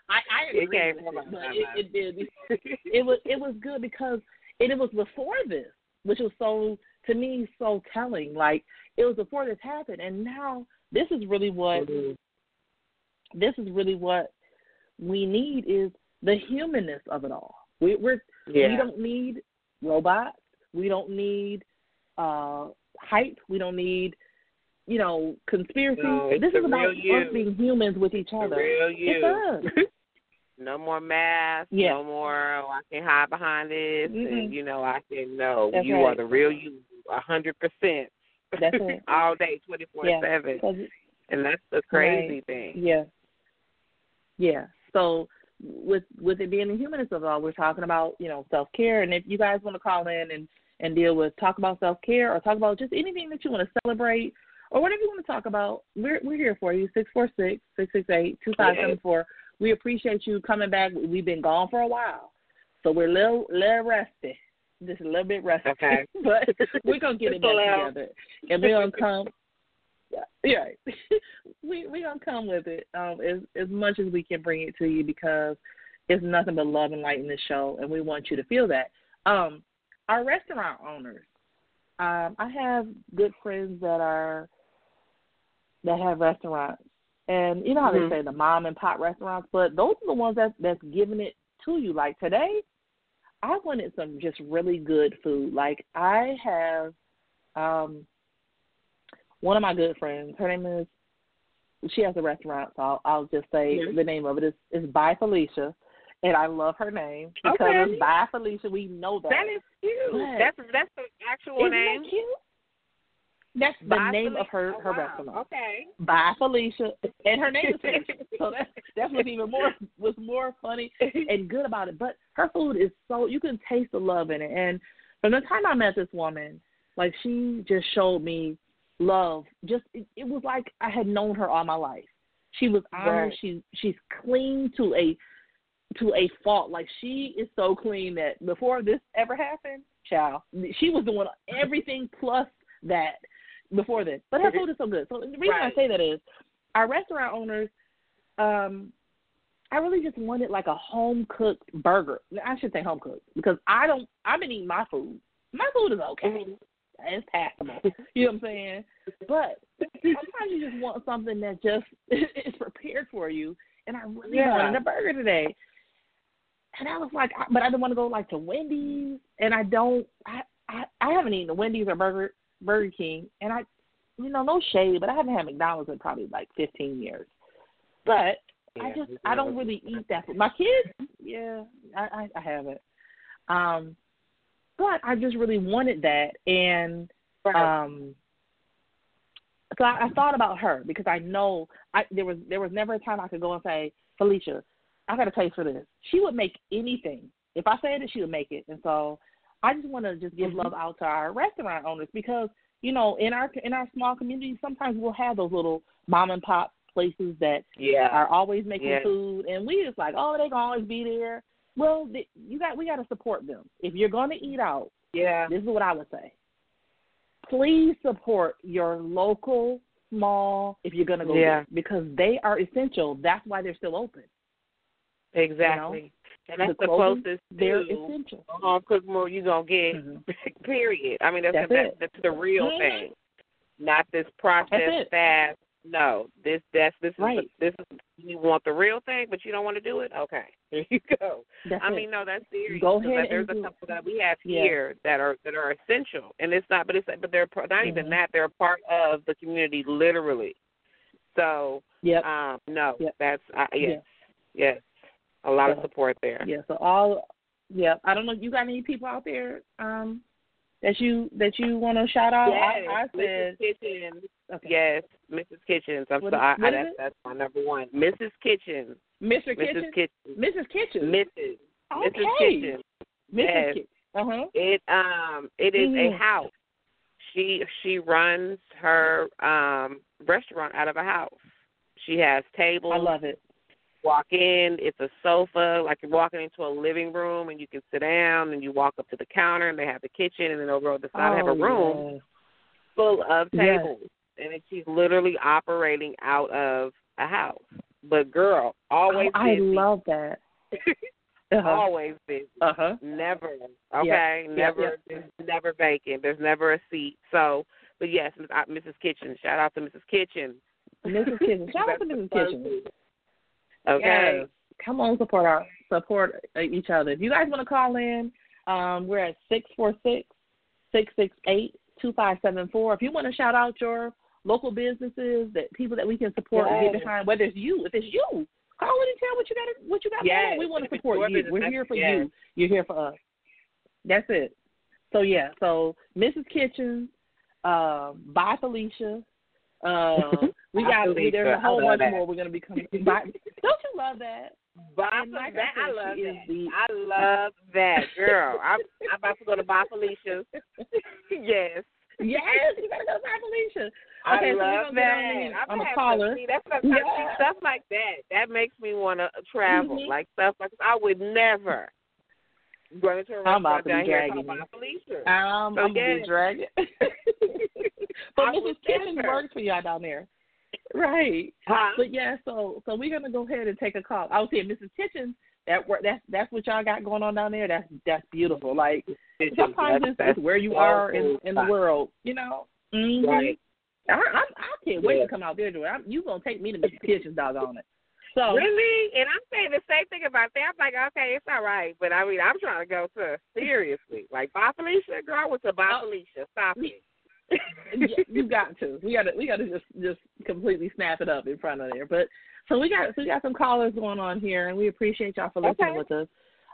I I agree. It came from but it, it did. It was it was good because it, it was before this, which was so to me so telling. Like it was before this happened, and now this is really what this is really what we need is the humanness of it all. We, we're yeah. we don't need robots. We don't need uh hype. We don't need you know conspiracy. No, this is about you. us being humans with each other. real you. It's us. no more masks. Yeah. No more. Oh, I can hide behind this, Mm-mm. and you know I can. No, That's you right. are the real you, a hundred percent. That's it. All day, twenty four seven. And that's the crazy Right. thing. Yeah. Yeah. So with with it being the humanist of all, we're talking about you know self care, and if you guys want to call in and and deal with talk about self care or talk about just anything that you want to celebrate or whatever you want to talk about, we're we're here for you. Six four six six six eight two five seven four. We appreciate you coming back. We've been gone for a while, so we're a little little rusty, just a little bit rusty. Okay. but we're gonna get it back together, and we're gonna come. Yeah, yeah. Gonna come with it um, as as much as we can bring it to you because it's nothing but love and light in this show, and we want you to feel that. Um, our restaurant owners, um, I have good friends that are that have restaurants, and you know how Mhm. they say the mom and pop restaurants, but those are the ones that that's giving it to you. Like today, I wanted some just really good food. Like I have um one of my good friends. Her name is she has a restaurant, so I'll, I'll just say Mhm. the name of it is is by Felicia, and I love her name because Okay. it's by Felicia. We know that. That is cute. But- that's that's the actual Isn't name. that cute? That's the By name Felicia? of her Oh, her wow. restaurant. Okay. By Felicia, and her name is Felicia. so that that's what's even more was more funny and good about it. But her food is so you can taste the love in it. And from the time I met this woman, like she just showed me love. Just it, it was like I had known her all my life. She was honest. Right. She she's clean to a to a fault. Like she is so clean that before this ever happened, child, she was doing everything plus that before this. But her food is so good. So the reason Right. I say that is our restaurant owners, um, I really just wanted like a home cooked burger. I should say home cooked because I don't. I've been eating my food. My food is okay. Mhm. It's passable. You know what I'm saying? But sometimes you just want something that just is prepared for you. And I really Yeah. wanted a burger today. And I was like, I- but I don't want to go like to Wendy's, and I don't. I I, I haven't eaten a Wendy's or Burger Burger King, and I, you know, no shade, but I haven't had McDonald's in probably like 15 years. But I just I don't really eat that food. My kids, yeah, I, I I haven't. Um, but I just really wanted that, and Right. um, so I, I thought about her because I know I there was there was never a time I could go and say, Felicia, I got a taste for this. She would make anything. If I said it, she would make it. And so I just want to just give Mhm. love out to our restaurant owners because you know in our in our small community sometimes we'll have those little mom and pop places that yeah. are always making Yeah. food, and we just like, oh, they can always be there. Well, you got we got to support them. If you're going to eat out, yeah. this is what I would say. Please support your local small if you're going to go Yeah. there because they are essential. That's why they're still open. Exactly. and that's the the, closest They're to essential. home cooked meal you're gonna get. Mhm. Period. I mean that's That's that's, that's the real Mhm. thing. Not this processed fast. No. This that's this is Right. the, this is you want the real thing but you don't want to do it? Okay. There you go. That's I it. mean, no, that's serious. Go ahead There's and a couple that we have Yeah. here that are that are essential, and it's not. But it's but they're not even Mhm. that. They're a part of the community, literally. So, yeah, um, no, Yep. that's uh, yes, Yeah. yes, a lot of support there. Yeah. So all. Yeah. I don't know. You got any people out there um, that you that you want to shout out? Yes, I, I said. Mrs. Kitchens. Okay. Yes, Mrs. Kitchens. I'm What is- sorry, I, is that's that's my number one. Mrs. Kitchens. Mr. Mrs. Kitchen. Kitchens. Mrs. Kitchen. Mrs. Okay. Mrs. Kitchens. Mrs. Yes. Kitchen. Uh huh. It um it is Mhm. a house. She she runs her um restaurant out of a house. She has tables. I love it. Walk in, it's a sofa, like you're walking into a living room and you can sit down and you walk up to the counter and they have the kitchen and then over on the side they have a Oh, room yes. full of Yes. And she's literally operating out of a house. But girl, always Oh, I love that. Uh-huh. always busy. Uh huh. Never. Okay. Yeah, Never. yeah. Never vacant. There's never a seat. So, but yes, Mrs. Kitchen. Shout out to Mrs. Kitchen. Mrs. Kitchen. Shout out to Mrs. Kitchen. Okay. Yes. Come on, support our support uh, each other. If you guys want to call in, um, we're at six four six six six eight two five seven four. If you want to shout out your local businesses, that people that we can support and get behind, whether it's you, if it's you, call in and tell what you got. What you got Yes. going. We want to support you. We're here for yes. you. You're here for us. That's it. So yeah. So Mrs. Kitchen, uh, by Felicia, uh, We got Felicia, there's a whole bunch that. more we're gonna be coming. Don't you love that? Like I that, I love that. the- I love that girl. I'm, I'm about to go to Bob Felicia's. yes. Yes, you gotta go to Felicia. I Okay, so we're love that. I'm on the gonna have caller. See, that's what, Yeah. see, stuff like that. That makes me want to travel. Mhm. Like stuff like I would never go into a I'm about to be dragging called you. Bob Felicia. Um, So, I'm gonna yes. be dragging. but Mrs. Kitchen works for y'all down there, right? Huh? But yeah, so so we're gonna go ahead and take a call. I was saying, Mrs. Kitchen, that work that's that's what y'all got going on down there. That's that's beautiful. Like sometimes That's- it's, that's it's where you are in in the world, you know. Mm-hmm. Right. I, I I can't wait Yeah. to come out there, Joy. I'm, you gonna take me to Mrs. Kitchen's doggone it. So Really? And I'm saying the same thing about that. I'm like, okay, it's all right, but I mean, I'm trying to go to seriously, like Bob Felicia, girl, I went to Bob Oh. Felicia. Stop it. you got to. We got to. We got to just just completely snap it up in front of there. But so we got so we got some callers going on here, and we appreciate y'all for listening Okay. with us.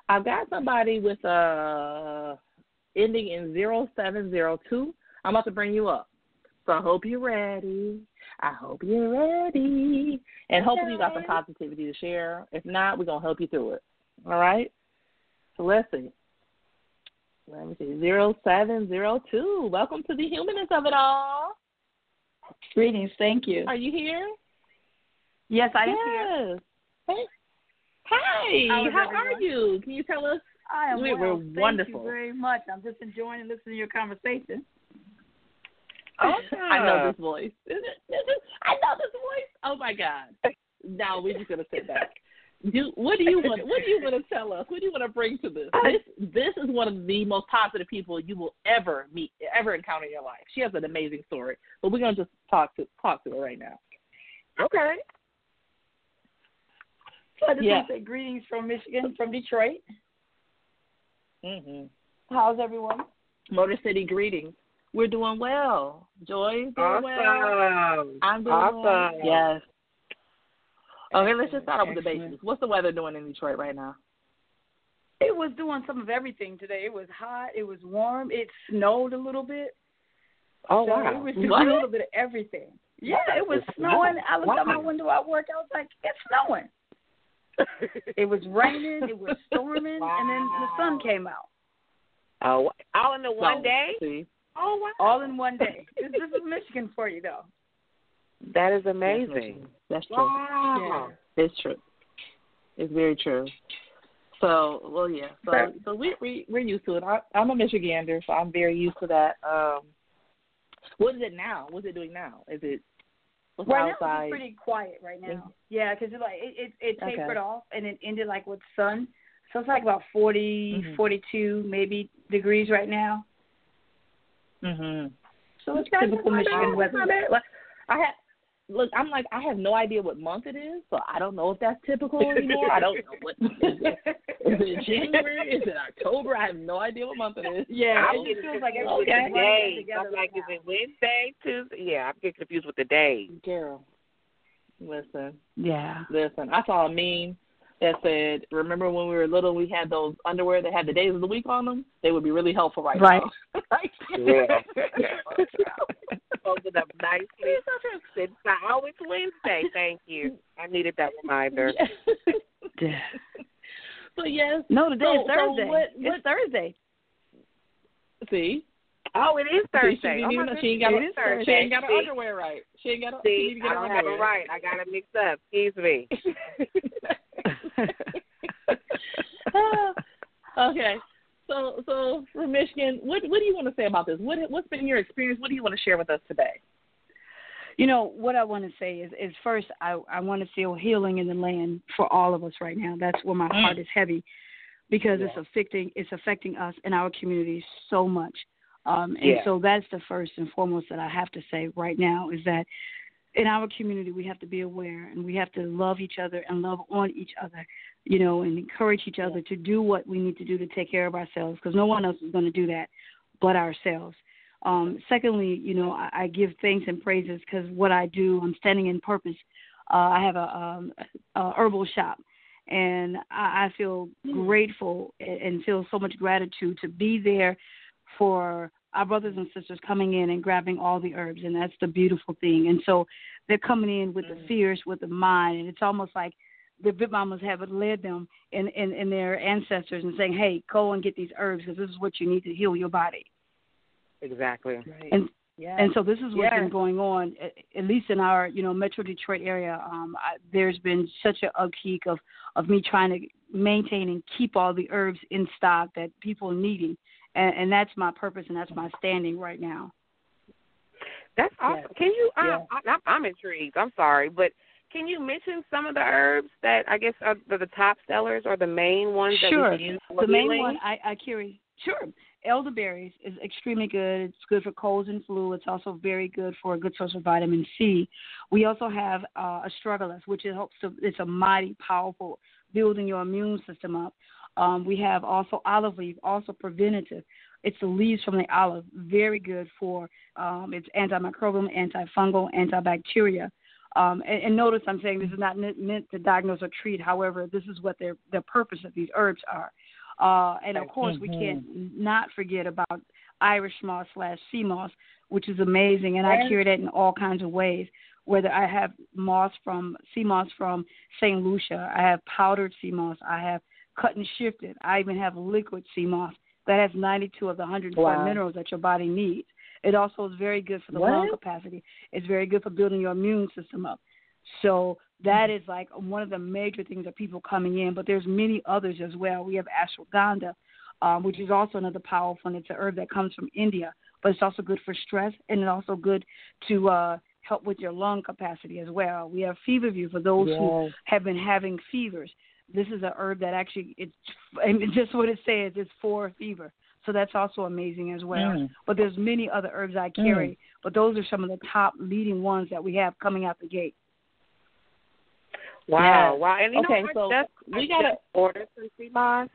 I've got somebody with uh ending in zero seven zero two. I'm about to bring you up. So I hope you're ready. I hope you're ready. And hopefully you got some positivity to share. If not, we're gonna help you through it. All right? So let's see. Let me see. Zero seven zero two. Welcome to the humanness of it all. Greetings, thank you. Are you here? Yes, I am here. yes. Hey. Hi. How is How are you? Can you tell us? I am We- well. we're Thank wonderful. you very much. I'm just enjoying and listening to your conversation. I know this voice. Is it- I know this voice. Oh my God. Now we're just gonna sit back. Do what do you want? What do you want to tell us? What do you want to bring to this? This this is one of the most positive people you will ever meet, ever encounter in your life. She has an amazing story, but we're gonna just talk to talk to her right now. Okay. So I just Yeah. want to say greetings from Michigan, from Detroit. hmm How's everyone? Motor City greetings. We're doing well. Joy's doing well. I'm doing well. Awesome. Yes. Okay, let's just start off with the basics. What's the weather doing in Detroit right now? It was doing some of everything today. It was hot. It was warm. It snowed a little bit. Oh so wow. It was doing What? a little bit of everything. Yeah, it was Wow. snowing. I looked out my window at work. I was like, it's snowing. It was raining. It was storming, and then the sun came out. oh, all in the one So, day. See, Oh wow. all in one day. this, this is Michigan for you, though. That is amazing. That's true. Wow. It's true. It's very true. So, well, yeah. So, so we we we're used to it. I, I'm a Michigander, so I'm very used to that. Um, what is it now? What's it doing now? Is it what's Right now it's pretty quiet right now. Yeah, because it like it it, it Okay. tapered off and it ended like with sun, so it's like about 40, Mhm. 42 maybe degrees right now. Mhm. So it's Okay, typical Michigan weather. Like, I have look. I'm like I have no idea what month it is, so I don't know if that's typical anymore. I don't know what is it. Is it January? Is it October? I have no idea what month it is. Yeah, I'm it getting just feels like confused with everything's the running days. together I'm like, right is it Wednesday, Tuesday? Yeah, I'm getting confused with the days. Girl, listen, Yeah. listen. I saw a meme that said, "Remember when we were little, we had those underwear that had the days of the week on them? They would be really helpful right, Right. now." Like- Yeah. Folded up nicely. It's so true. Oh, it's Wednesday. Thank you. I needed that reminder. Yeah. so yes, No, today So- is so Thursday. what- it's what- Thursday. see, Oh, it is See, she Thursday. didn't oh, even my she ain't got goodness, her- it is she ain't got her underwear right. She ain't got her. she See, need to get I her don't have it underwear. right. I got it mixed up. Excuse me. okay. So, so from Michigan, what what do you want to say about this? What what's been your experience? What do you want to share with us today? You know what I want to say is, is first I I want to feel healing in the land for all of us right now. That's where my Mm. heart is heavy, because it's affecting it's affecting us and our community so much. Um, and Yeah. so that's the first and foremost that I have to say right now is that in our community we have to be aware and we have to love each other and love on each other, you know, and encourage each other to do what we need to do to take care of ourselves because no one else is going to do that but ourselves. Um, secondly, you know, I, I give thanks and praises because what I do, I'm standing in purpose. Uh, I have a, um, a herbal shop, and I, I feel grateful and, and feel so much gratitude to be there for our brothers and sisters coming in and grabbing all the herbs, and that's the beautiful thing. And so they're coming in with the fears, with the mind, and it's almost like the Big Mamas have led them in, in, in their ancestors and saying, hey, go and get these herbs because this is what you need to heal your body. Exactly. Right. And yes. and so this is what's Yes. been going on, at, at least in our you know Metro Detroit area. Um, I, there's been such a upkeep of of me trying to maintain and keep all the herbs in stock that people are needing, and, and that's my purpose and that's my standing right now. That's awesome. Yes. Can you? Um, Yes. I, I'm, I'm intrigued. I'm sorry, but can you mention some of the herbs that I guess are the, the top sellers or the main ones that Sure. we can use The main one I, I carry, sure. Elderberries is extremely good. It's good for colds and flu. It's also very good for a good source of vitamin C. We also have uh, astragalus, which it helps to. It's a mighty powerful building your immune system up. Um, we have also olive leaf, also preventative. It's the leaves from the olive, very good for. Um, it's antimicrobial, antifungal, antibacteria. Um, and, and notice I'm saying this is not meant to diagnose or treat. However, this is what their the purpose of these herbs are. Uh, and of course, we can't not forget about Irish moss slash sea moss, which is amazing, and I cure that in all kinds of ways. Whether I have moss from sea moss from St. Lucia, I have powdered sea moss, I have cut and shifted, I even have liquid sea moss that has 92 of the 104 Wow. minerals that your body needs. It also is very good for the lung capacity. It's very good for building your immune system up. So that is like one of the major things that people coming in, but there's many others as well. We have ashwagandha, um, which is also another powerful, and it's an herb that comes from India, but it's also good for stress and it's also good to uh, help with your lung capacity as well. We have feverfew for those who have been having fevers. This is a herb that actually it's and it's just what it says. It's for fever, so that's also amazing as well. Mm. But there's many other herbs I carry, but those are some of the top leading ones that we have coming out the gate. Wow, Yes. wow. And you Okay, know what? so just, we gotta- order ordered some sea moss.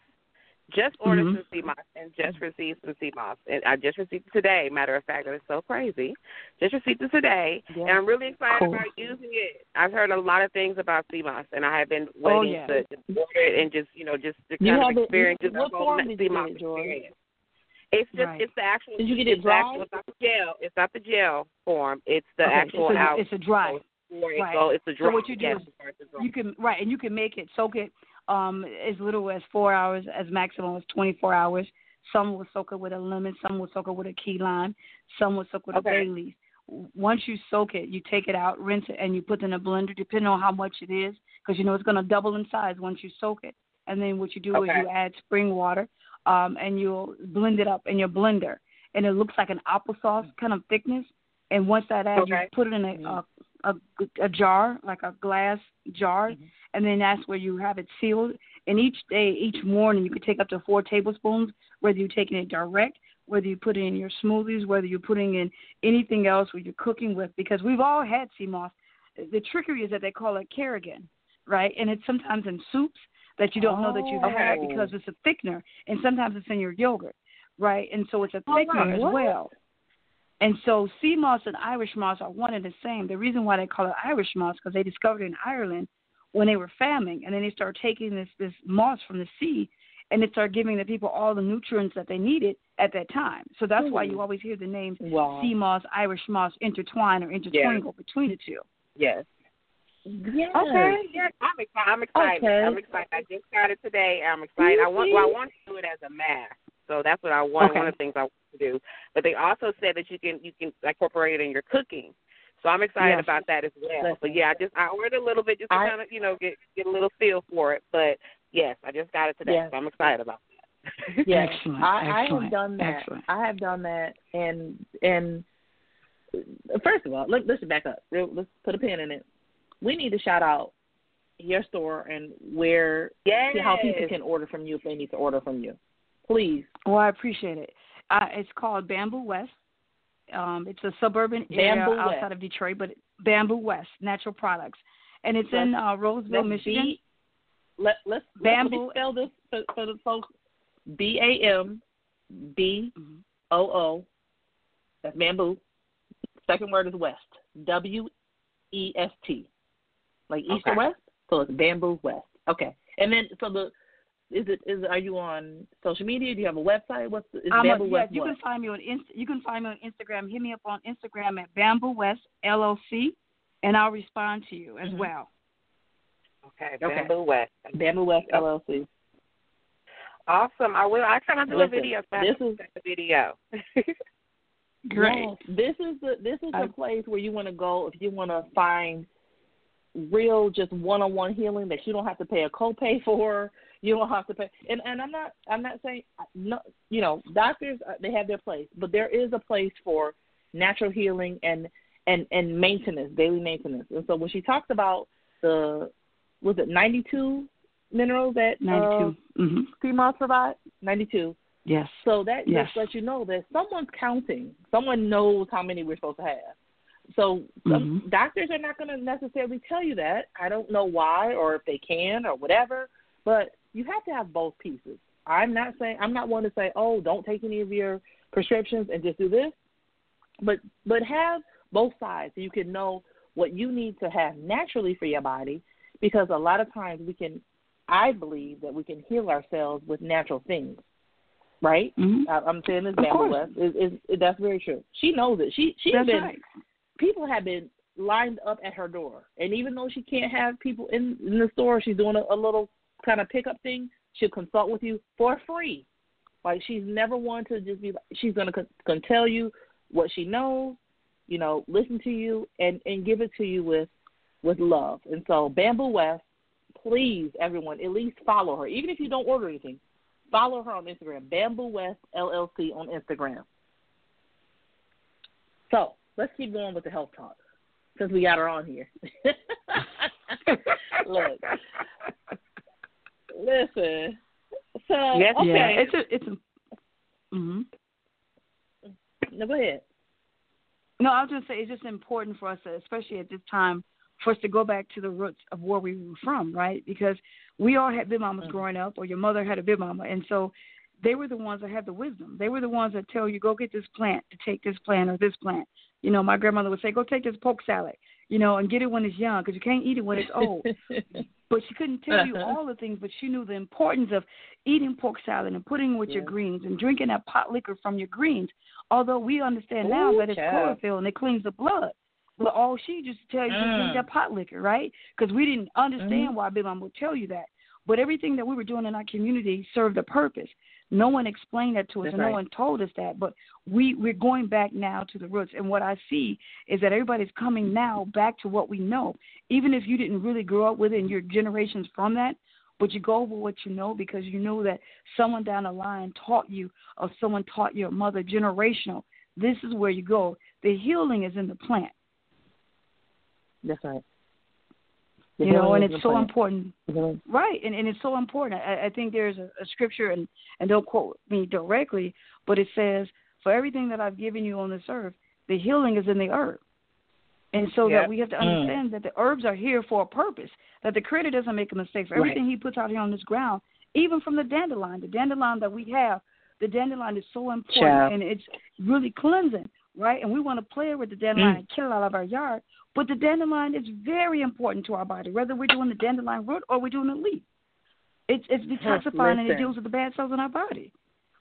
Just ordered Mhm. some moss and just received some moss. And I just received it today. Matter of fact, that is so crazy. Just received it today, Yeah. and I'm really excited Cool. about using it. I've heard a lot of things about moss, and I have been Oh, waiting yeah. to just order it and just you know just to kind have of experience what the whole form did sea moss it, experience. It's just Right. it's the actual. Did you get it it's actual- It's not the gel. It's not the gel form. It's the Okay, actual it's a, out. it's a dry. right. So it's a dry. So what you do yes, is it's a dry. You can right, and you can make it soak it um as little as four hours, as maximum as twenty four hours. Some will soak it with a lemon, some will soak it with a key lime, some will soak with Okay. a bay leaf. Once you soak it, you take it out, rinse it, and you put it in a blender, depending on how much it is, because you know it's going to double in size once you soak it. And then what you do Okay. is you add spring water, um, and you'll blend it up in your blender, and it looks like an applesauce kind of thickness. And once that adds, Okay. you put it in a, a a, a jar, like a glass jar, and then that's where you have it sealed. And each day, each morning, you could take up to four tablespoons, whether you're taking it direct, whether you put it in your smoothies, whether you're putting in anything else where you're cooking with, because we've all had sea moss. The trickery is that they call it carrageenan, right? And it's sometimes in soups that you don't know that you've had Oh. because it's a thickener, and sometimes it's in your yogurt, right? And so it's a Oh, thickener as what? well. And so sea moss and Irish moss are one and the same. The reason why they call it Irish moss because they discovered it in Ireland when they were farming, and then they started taking this this moss from the sea, and it started giving the people all the nutrients that they needed at that time. So that's why you hmm. always hear the names Wow. sea moss, Irish moss intertwine or intertwingle between the two. Yes. Yes. Okay. Yeah, I'm excited. I'm excited. Okay. I'm excited. I just got it today. I'm excited. I want. Well, I want to do it as a mask. So that's what I want. Okay. One of the things I want to do. But they also said that you can you can incorporate it in your cooking. So I'm excited Yes. about that as well. Listen. But yeah, I just I ordered a little bit just to I- kind of you know get get a little feel for it. But yes, I just got it today. Yes. So I'm excited about that. Yes, Excellent, I, I have done that. excellent. I have done that, and and first of all, let, let's back up. Real, let's put a pin in it. We need to shout out your store and where Yes. how people can order from you if they need to order from you. Please. Well, I appreciate it. Uh, it's called Bamboo West. Um, it's a suburban area Bamboo outside West. of Detroit, but Bamboo West Natural Products, and it's in uh, Roseville, Let's Michigan. B, let let's Bamboo- Let spell this for, for the folks. B A M B. O O. That's bamboo. Second word is west. W E S T. Like east or west. So it's bamboo west. Okay. And then so the Is it is are you on social media? Do you have a website? What's the, is I'm Bamboo a, West yeah, you can find me on Inst- you can find me on Instagram. Hit me up on Instagram at Bamboo West LLC, and I'll respond to you as Mhm. well. Okay, Okay. Bamboo West. Bamboo West Yep. LLC. Awesome. I will. I cannot do a video. So I this have to is- check the video. Great. Yes, This is the this is the place where you want to go if you want to find real just one-on-one healing that you don't have to pay a copay for. You don't have to pay. And and I'm not I'm not saying no. You know, doctors uh, they have their place, but there is a place for natural healing and and and maintenance, daily maintenance. And so when she talks about the was it 92 minerals that Ninety uh, two. mm-hmm. sea provide? 92. Yes. So that Yes. just lets you know that someone's counting. Someone knows how many we're supposed to have. So some Mhm. doctors are not going to necessarily tell you that. I don't know why or if they can or whatever, but you have to have both pieces. I'm not saying I'm not one to say, "Oh, don't take any of your prescriptions and just do this." But but have both sides so you can know what you need to have naturally for your body because a lot of times we can I believe that we can heal ourselves with natural things right? Mm-hmm. I, I'm saying this. Is, is, is, that's very true. She knows it. She she's That's been right. people have been lined up at her door, and even though she can't have people in, in the store, she's doing a, a little kind of pickup thing. She'll consult with you for free. Like she's never one to just be. She's gonna con, tell you what she knows, you know, listen to you, and and give it to you with with love. And so, Bamboo West, please, everyone, at least follow her, even if you don't order anything. Follow her on Instagram, Bamboo West LLC on Instagram. So let's keep going with the health talk since we got her on here. Look, listen. So Yes, okay, Yeah. It's a it's a. Mm-hmm. no, go ahead. No, I was just say it's just important for us, especially at this time, for us to go back to the roots of where we were from, right? Because we all had big mamas Mhm. growing up, or your mother had a big mama, and so they were the ones that had the wisdom. They were the ones that tell you go get this plant to take this plant or this plant. You know, my grandmother would say go take this poke salad, you know, and get it when it's young because you can't eat it when it's old. but she couldn't tell you Uh-huh. all the things, but she knew the importance of eating poke salad and putting it with your greens and drinking that pot liquor from your greens. Although we understand now Ooh, that it's child. chlorophyll and it cleans the blood. But all she just to tell you was drink Mm. that pot liquor, right? Because we didn't understand Mhm. why Big Mom would tell you that. But everything that we were doing in our community served a purpose. No one explained that to us, That's and right. no one told us that. But we we're going back now to the roots, and what I see is that everybody's coming now back to what we know, even if you didn't really grow up with it and you're generations from that. But you go over what you know because you know that someone down the line taught you, or someone taught your mother generational. This is where you go. The healing is in the plant, That's right. You know, and it's so important Right, and, and it's so important. I, I think there's a, a scripture, and, and don't quote me directly, but it says, For everything that I've given you on this earth, the healing is in the herb. And so Yeah. that we have to Mm. understand that the herbs are here for a purpose, that the Creator doesn't make a mistake. For Right. everything He puts out here on this ground, even from the dandelion, the dandelion that we have, the dandelion is so important, Child. and it's really cleansing, right? And we want to play with the dandelion Mm. and kill it out of our yard. But the dandelion is very important to our body, whether we're doing the dandelion root or we're doing the leaf. It's it's detoxifying and it deals with the bad cells in our body,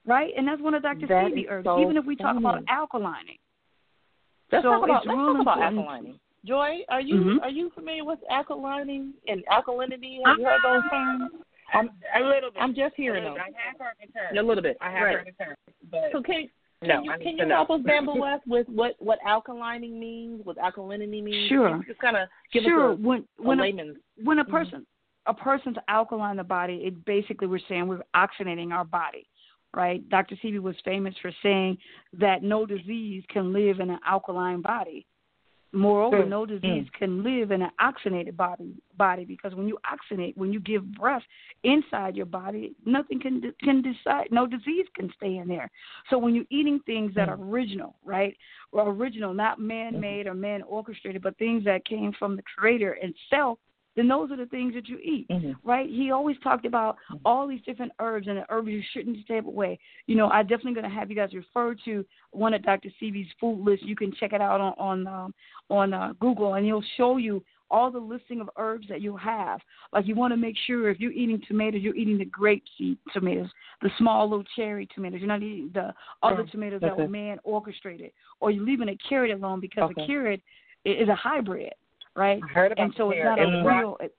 right? And that's one of Dr. That Sebi is herbs. so Even if we talk about funny. alkalining, Let's So talk about it's let's real talk about important. alkalining. Joy, are you Mhm. are you familiar with alkalining and alkalinity? Have you heard those terms? I'm A little bit. I'm just hearing them. I have heard the term. A little bit. I have right. heard the term, but So can can No, you, I need can you help us, Bamboo West, with what what alkalining means, what alkalinity means? Sure. Can you Just kind of give sure. us when a, a when a, layman's. when a Mhm. person a person's alkaline the body, it basically we're saying we're oxygenating our body, right? Dr. Sebi was famous for saying that no disease can live in an alkaline body. Moreover, Mm. no disease can live in an oxygenated body body because when you oxygenate, when you give breath inside your body, nothing can can decide. No disease can stay in there. So when you're eating things that are original, right? Or original, not man-made or man-orchestrated, but things that came from the Creator and self, then those are the things that you eat Mhm. right? He always talked about all these different herbs and the herbs you shouldn't stay away. You know, I'm definitely going to have you guys refer to one of Dr. Sebi's food lists. You can check it out on on um, on uh, Google, and he'll show you all the listing of herbs that you have. Like you want to make sure if you're eating tomatoes, you're eating the grape seed tomatoes, the small little cherry tomatoes. You're not eating the other tomatoes that were man orchestrated, or you're leaving a carrot alone because Okay. a carrot is a hybrid, right? I heard about and so it's not a real. It,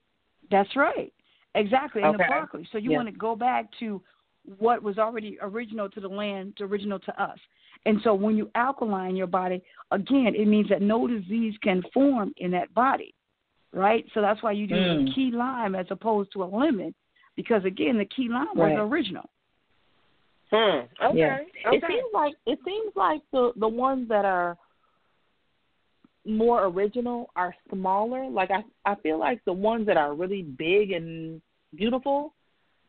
that's right, exactly. And the Okay. broccoli. So you Yeah. want to go back to what was already original to the land, original to us. And so when you alkaline your body, again, it means that no disease can form in that body, right? So that's why you do Mm. the key lime as opposed to a lemon, because again, the key lime was original. Hmm. Okay. Yeah. Okay. It seems like it seems like the the ones that are more original are smaller. Like I I feel like the ones that are really big and beautiful,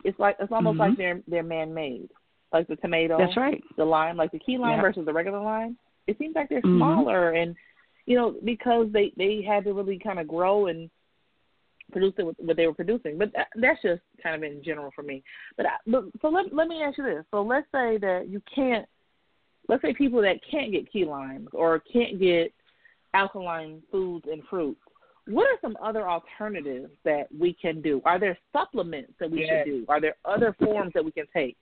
it's like it's almost Mhm. like they're they're man made. Like the tomato, That's right. the lime, like the key lime Yeah. versus the regular lime. It seems like they're Mhm. smaller and you know because they they had to really kind of grow and produce it what what they were producing. But that, that's just kind of in general for me. But, I, but so let let me ask you this. So let's say that you can't. Let's say people that can't get key limes or can't get alkaline foods and fruits. What are some other alternatives that we can do? Are there supplements that we Yes. should do? Are there other forms that we can take?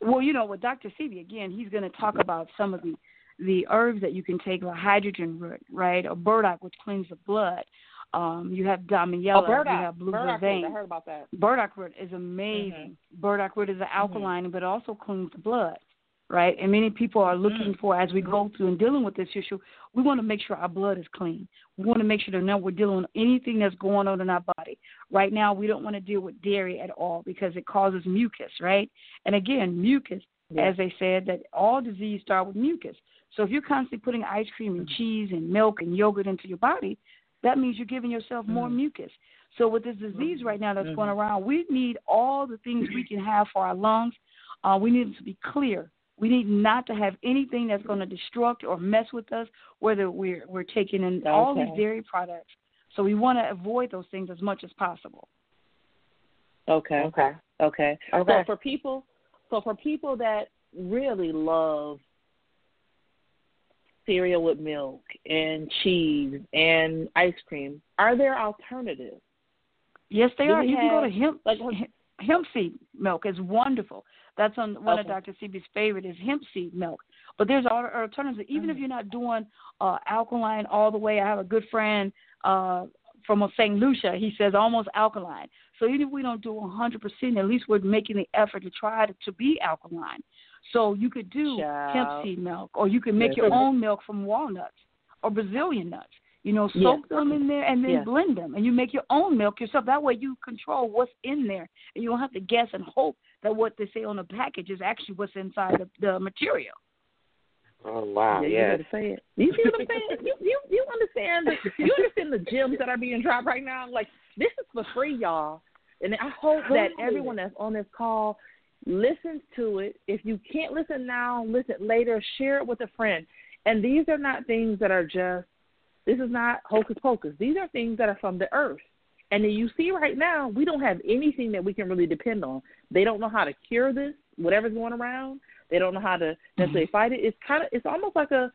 Well, you know, with Dr. Sebi, again, he's going to talk about some of the the herbs that you can take, like hydrangea root, right, or burdock, which cleans the blood. Um, you have damiana, oh, burdock. you have blue burdock root. I heard about that. Burdock root is amazing. Burdock root is an alkaline, but also cleans the blood, right? And many people are mm. looking for, as we go through and dealing with this issue, we want to make sure our blood is clean. We want to make sure that now we're dealing with anything that's going on in our body. Right now, we don't want to deal with dairy at all because it causes mucus, right? And again, mucus, Yeah. as they said, that all disease start with mucus. So if you're constantly putting ice cream and mm. cheese and milk and yogurt into your body, that means you're giving yourself more mm. mucus. So with this disease right now that's going around, we need all the things we mm-hmm. can have for our lungs. Uh, we need it to be clear. We need not to have anything that's going to destruct or mess with us, whether we're we're taking in all these dairy products. So we want to avoid those things as much as possible. Okay. Okay. Okay. Okay. So for people, so for people that really love cereal with milk and cheese and ice cream, are there alternatives? Yes, they Do are. we You can go to hemp like- hemp- hemp seed milk is wonderful. That's on one of Dr. Sebi's favorite is hemp seed milk. But there's al- alternatives. Even Mm. if you're not doing uh, alkaline all the way, I have a good friend uh, from St. Lucia. He says almost alkaline. So even if we don't do 100%, at least we're making the effort to try to, to be alkaline. So you could do hemp seed milk, or you can make Yes. your own milk from walnuts or Brazilian nuts. You know, Yes. soak them in there and then Yes. blend them, and you make your own milk yourself. That way, you control what's in there, and you don't have to guess and hope that what they say on the package is actually what's inside the, the material. Oh wow. yeah, yes. you better say it. You see what I'm saying? you, you you understand the you understand the gems that are being dropped right now? Like this is for free, y'all. And I hope that everyone that's on this call listens to it. If you can't listen now, listen later. Share it with a friend. And these are not things that are just. This is not hocus pocus. These are things that are from the earth. And then you see right now, we don't have anything that we can really depend on. They don't know how to cure this, whatever's going around. They don't know how to necessarily mm-hmm. fight it. It's kind of, it's almost like a,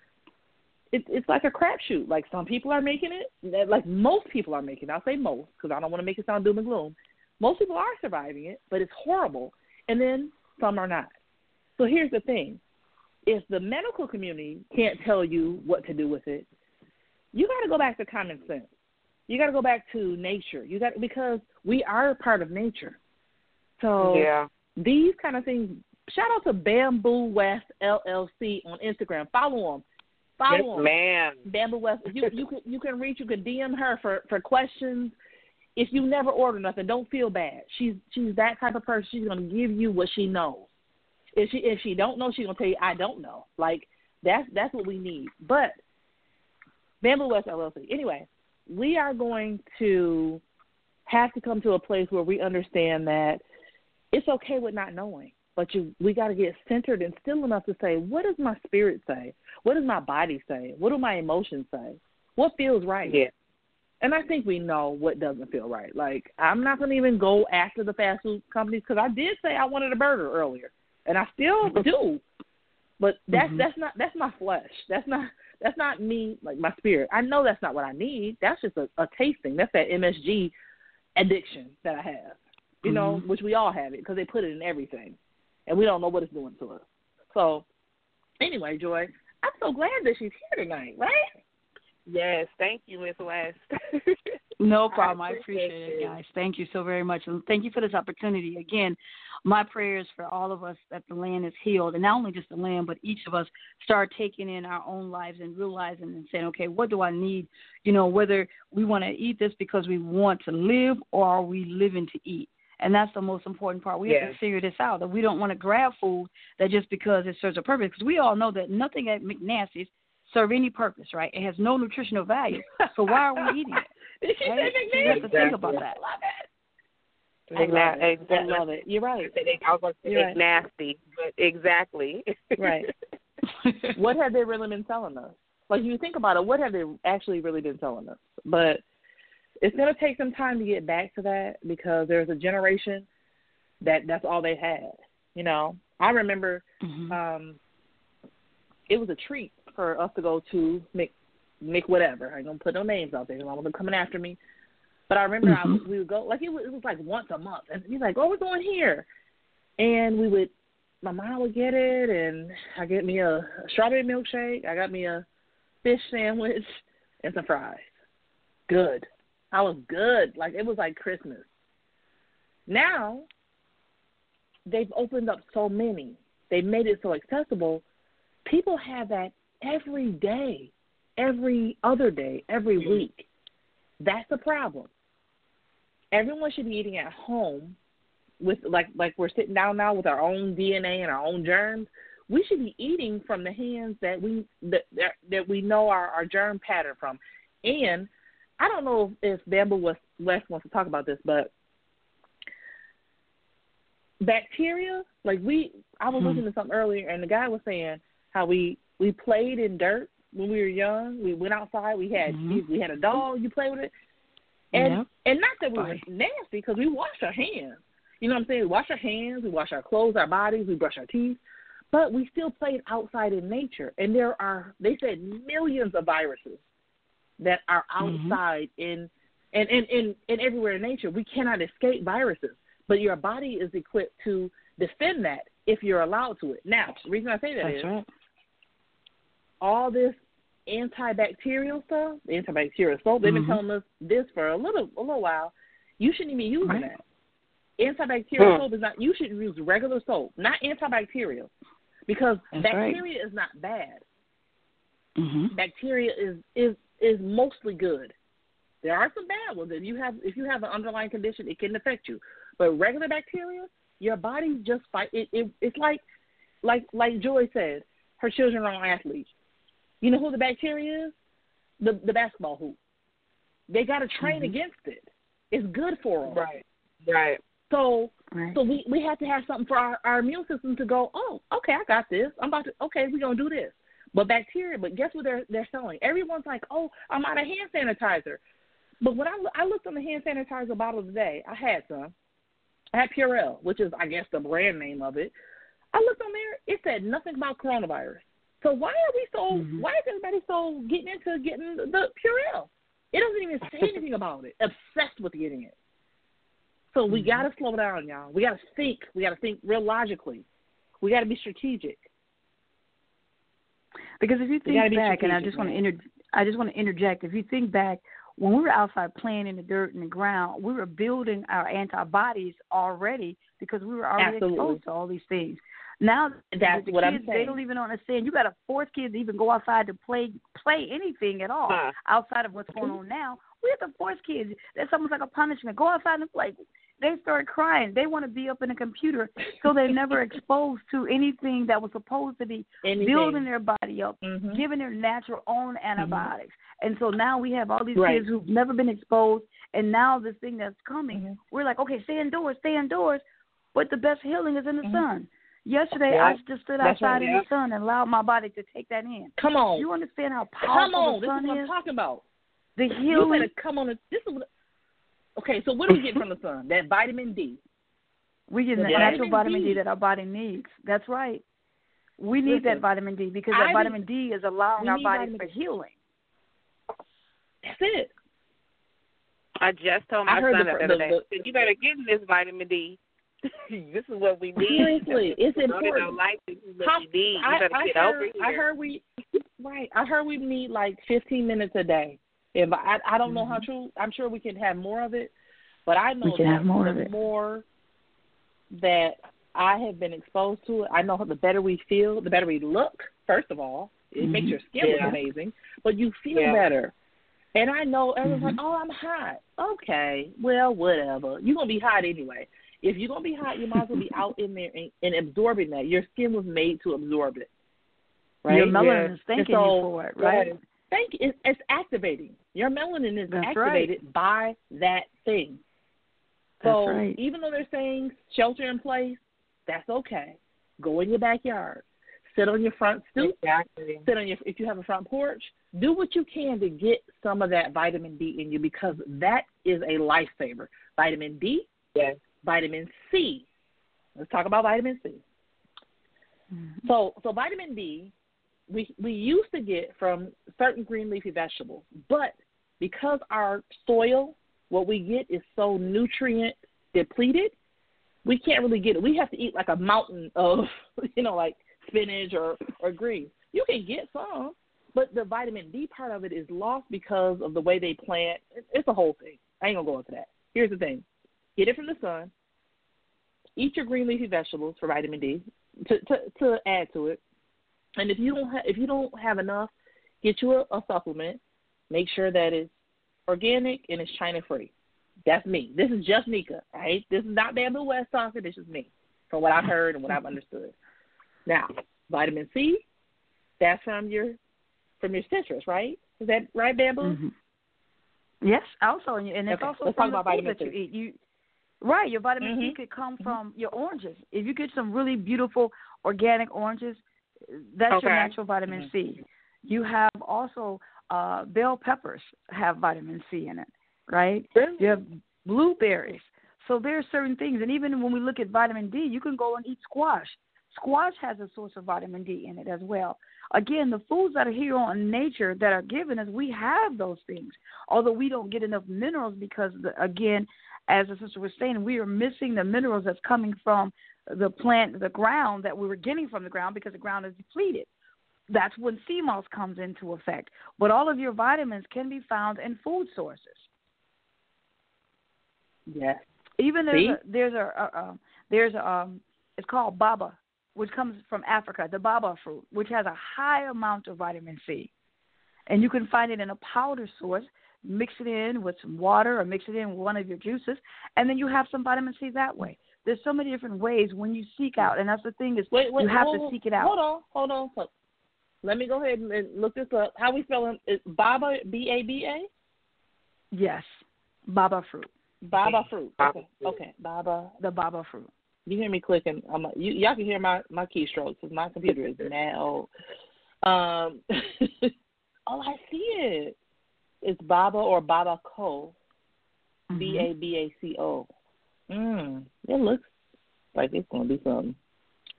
it's it's like a crapshoot. Like some people are making it, like most people are making it. I'll say most because I don't want to make it sound doom and gloom. Most people are surviving it, but it's horrible. And then some are not. So here's the thing: if the medical community can't tell you what to do with it, you got to go back to common sense. You got to go back to nature. You got because we are part of nature. So Yeah. these kind of things. Shout out to Bamboo West LLC on Instagram. Follow them. Follow Yes, them. man. Bamboo West. You you can you can reach. You can DM her for for questions. If you never order nothing, don't feel bad. She's she's that type of person. She's gonna give you what she knows. If she if she don't know, she's gonna tell you I don't know. Like that's that's what we need. But Bamboo West LLC. Anyway, we are going to have to come to a place where we understand that it's okay with not knowing, but you we got to get centered and still enough to say, what does my spirit say? What does my body say? What do my emotions say? What feels right? Yeah. And I think we know what doesn't feel right. Like I'm not going to even go after the fast food companies because I did say I wanted a burger earlier, and I still do. But that's Mhm. that's not that's my flesh. That's not that's not me like my spirit. I know that's not what I need. That's just a, a tasting. That's that MSG addiction that I have. You mm-hmm. know, which we all have it because they put it in everything, and we don't know what it's doing to us. So, anyway, Joy, I'm so glad that she's here tonight, right? Yes, thank you, Miss West. no problem. I appreciate, I appreciate it, guys. Thank you so very much. And thank you for this opportunity. Again, my prayers for all of us that the land is healed. And not only just the land, but each of us start taking in our own lives and realizing and saying, okay, what do I need? You know, whether we want to eat this because we want to live or are we living to eat? And that's the most important part. We yes. have to figure this out that we don't want to grab food that just because it serves a purpose. Because we all know that nothing at McNasty's serve any purpose, right? It has no nutritional value. So why are we eating it? she right? so you have to think about that. Love it. I love it. Exactly. I love it. You're right. I was going to say You're right. nasty, but exactly. right. what have they really been telling us? Like you think about it, what have they actually really been telling us? But it's going to take some time to get back to that because there's a generation that that's all they had. You know, I remember mm-hmm. um it was a treat for us to go to Mc Mc whatever. I ain't gonna put no names out there. I'm coming after me. But I remember mm-hmm. I was, we would go like it was, it was like once a month, and he's like, "Oh, we're going here," and we would. My mom would get it, and I get me a, a strawberry milkshake. I got me a fish sandwich and some fries. Good. I was good. Like it was like Christmas. Now they've opened up so many. They've made it so accessible. People have that every day, every other day, every week. That's the problem. Everyone should be eating at home with like like we're sitting down now with our own DNA and our own germs. We should be eating from the hands that we that that, that we know our, our germ pattern from. And I don't know if Bamboo was West wants to talk about this, but bacteria, like we, I was hmm. listening to something earlier, and the guy was saying how we we played in dirt when we were young. We went outside. We had mm-hmm. we had a dog. You play with it, and yeah. and not that we were nasty because we washed our hands. You know what I'm saying? We wash our hands. We wash our clothes, our bodies. We brush our teeth. But we still played outside in nature, and there are they said millions of viruses that are mm-hmm. outside mm-hmm. in and, and, and, and everywhere in nature. We cannot escape viruses, but your body is equipped to defend that if you're allowed to it. Now, the reason I say that That's is right. All this antibacterial stuff, the antibacterial soap, they've been mm-hmm. telling us this for a little a little while. You shouldn't even be using right. that. Antibacterial hmm. soap is not. You should use regular soap, not antibacterial, because That's bacteria right. is not bad. Mm-hmm. Bacteria is is is mostly good. There are some bad ones. If you have if you have an underlying condition, it can affect you. But regular bacteria, your body just fight. It, it it's like like like Joy said, her children are all athletes. You know who the bacteria is? The the basketball hoop. They got to train mm-hmm. against it. It's good for them. Right. Right. So right. so we we have to have something for our, our immune system to go. Oh, okay, I got this. I'm about to. Okay, we're gonna do this. But bacteria, but guess what they're they're selling? Everyone's like, oh, I'm out of hand sanitizer. But when I I looked on the hand sanitizer bottle today, I had some. I had Purell, which is I guess the brand name of it. I looked on there, it said nothing about coronavirus. So why are we so? Mm-hmm. Why is everybody so getting into getting the Purell? It doesn't even say anything about it. Obsessed with getting it. So we mm-hmm. gotta slow down, y'all. We gotta think. We gotta think real logically. We gotta be strategic. Because if you think back, and I just want to inter- I just want to interject. If you think back, when we were outside playing in the dirt and the ground, we were building our antibodies already because we were already Absolutely. exposed to all these things. Now That's the what kids, I'm saying. They don't even understand. You got to force kids to even go outside to play play anything at all Huh. outside of what's going on now. We have to force kids. That's almost like a punishment. Go outside and play. They start crying. They want to be up in a computer, so they're never exposed to anything that was supposed to be Anything. building their body up, Mhm. giving their natural own antibiotics. And so now we have all these Right. kids who've never been exposed, and now this thing that's coming, Mhm. we're like, okay, stay indoors, stay indoors, but the best healing is in the Mhm. sun. Yesterday, Yeah. I just stood outside right, in yeah. the sun and allowed my body to take that in. Come on. You understand how powerful Come powerful on. the This is sun what I'm is? talking about. The You healing. better come on. A, this is what. Okay, so what do we get from the sun? That vitamin D. We get The the vitamin natural vitamin D D. that our body needs. That's right. We need Listen, that vitamin D because that be- vitamin D is allowing we our need bodies for healing. That's it. I just told I my heard son the- that the other day. the- I you better get this vitamin D. this is what we need. Seriously, it's You know, they important. don't like this is what How- you need. You I, better I get heard, over here. I heard we right. I heard we need like 15 minutes a day. If I, I don't know how true. I'm sure we can have more of it, but I know Mm-hmm. We can that have more the of it. more that I have been exposed to it, I know the better we feel, the better we look. First of all, it makes Mhm. your skin Yeah. look amazing, but you feel Yeah. better. And I know everyone's like, Mhm. "Oh, I'm hot." Okay, well, whatever. You're gonna be hot anyway. If you're gonna be hot, you might as well be out in there and, and absorbing that. Your skin was made to absorb it, right? Your melanin Yeah. is thanking so- you for it, right? Right. Thank you. It's, it's activating. Your melanin is That's activated by that thing. So right. even though they're saying shelter in place, that's okay. Go in your backyard. Sit on your front stoop. Exactly. Sit on your if you have a front porch. Do what you can to get some of that vitamin D in you because that is a lifesaver. Vitamin D, Yes. Vitamin C. Let's talk about vitamin C. Mhm. So so vitamin D we we used to get from certain green leafy vegetables, but because our soil, what we get is so nutrient depleted, we can't really get it. We have to eat like a mountain of you know like spinach or or greens. You can get some, but the vitamin D part of it is lost because of the way they plant. It's a whole thing. I ain't gonna go into that. Here's the thing: get it from the sun. Eat your green leafy vegetables for vitamin D to to, to add to it. And if you don't have if you don't have enough, get you a, a supplement. Make sure that it's organic and it's China free. That's me. This is just Nika, right? This is not Bamboo West talking. This is me, from what I've heard and what I've understood. Now, vitamin C, that's from your from your citrus, right? Is that right, Bamboo? Mhm. Yes, also, and it's Okay, also let's from the food vitamin that you eat. You right, your vitamin C Mhm. could come from your oranges. If you get some really beautiful organic oranges, that's your natural vitamin C. You have also uh bell peppers have vitamin C in it, right? Really? You have blueberries. So there are certain things, and even when we look at vitamin D, you can go and eat squash. Squash has a source of vitamin D in it as well. Again, the foods that are here on nature that are given us, we have those things. Although we don't get enough minerals because, the, again, as the sister was saying, we are missing the minerals that's coming from the plant, the ground that we were getting from the ground because the ground is depleted. That's when sea moss comes into effect. But all of your vitamins can be found in food sources. Yes. Even there's See? a, there's a, a, um there's a, um it's called baba, which comes from Africa, the baba fruit, which has a high amount of vitamin C, and you can find it in a powder source. Mix it in with some water, or mix it in with one of your juices, and then you have some vitamin C that way. There's so many different ways when you seek out, and that's the thing is Wait, wait, you have hold, to seek it out. Hold on, hold on. Hold- Let me go ahead and- look this up. How we spelling it? Baba B A B A? Yes, baba fruit, Baba fruit. Baba Okay. fruit. Okay. Baba. the baba fruit. You hear me clicking? I'm, you, y'all can hear my my keystrokes because my computer is now. Um. oh, I see it. It's Baba or Baba Co. B Mhm. A B A C O. Mm. It looks like it's gonna be something.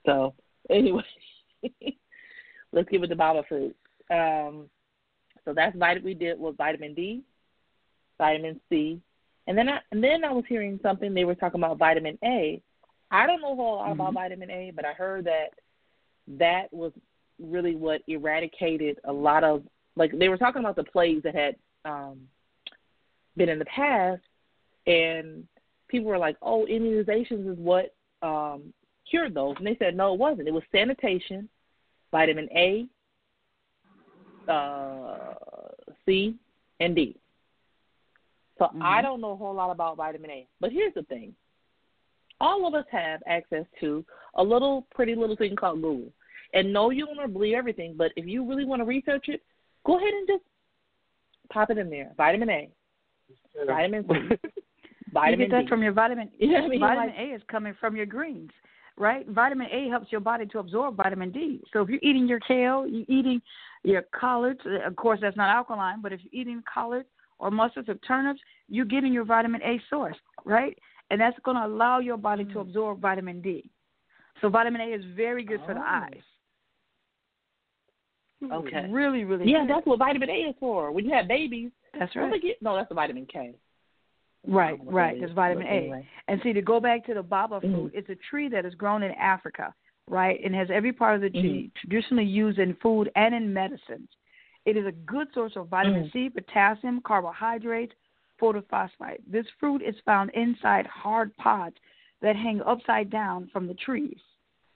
So anyway, let's give it the Baba fruit. Um. So that's vitamin. We did was vitamin D, vitamin C, and then I and then I was hearing something they were talking about vitamin A. I don't know a whole lot about Mhm. vitamin A, but I heard that that was really what eradicated a lot of like they were talking about the plagues that had um been in the past and people were like, Oh, immunizations is what um cured those and they said no it wasn't. It was sanitation, vitamin A, uh C and D. So I Mhm. don't know a whole lot about vitamin A. But here's the thing. All of us have access to a little pretty little thing called Google. And no, you don't want to believe everything, but if you really want to research it, go ahead and just pop it in there. Vitamin A, vitamin C, vitamin you get that D. from your vitamin. You know I mean? vitamin Like- A is coming from your greens, right? Vitamin A helps your body to absorb vitamin D. So if you're eating your kale, you're eating your collards. uh, Of course, that's not alkaline, but if you're eating collards or mustards or turnips, you're getting your vitamin A source, right? And that's going to allow your body to Mm. absorb vitamin D. So vitamin A is very good for the Oh. eyes. Okay. Really, really. Yeah, good. that's what vitamin A is for. When you have babies, that's right. no, that's the vitamin K. Right, I don't know what right. that That's vitamin A. anyway. And see, to go back to the baba Mhm. fruit, it's a tree that is grown in Africa, right, and has every part of the tree Mm-hmm. traditionally used in food and in medicines. It is a good source of vitamin Mm. C, potassium, carbohydrates, photophosphate. This fruit is found inside hard pods that hang upside down from the trees.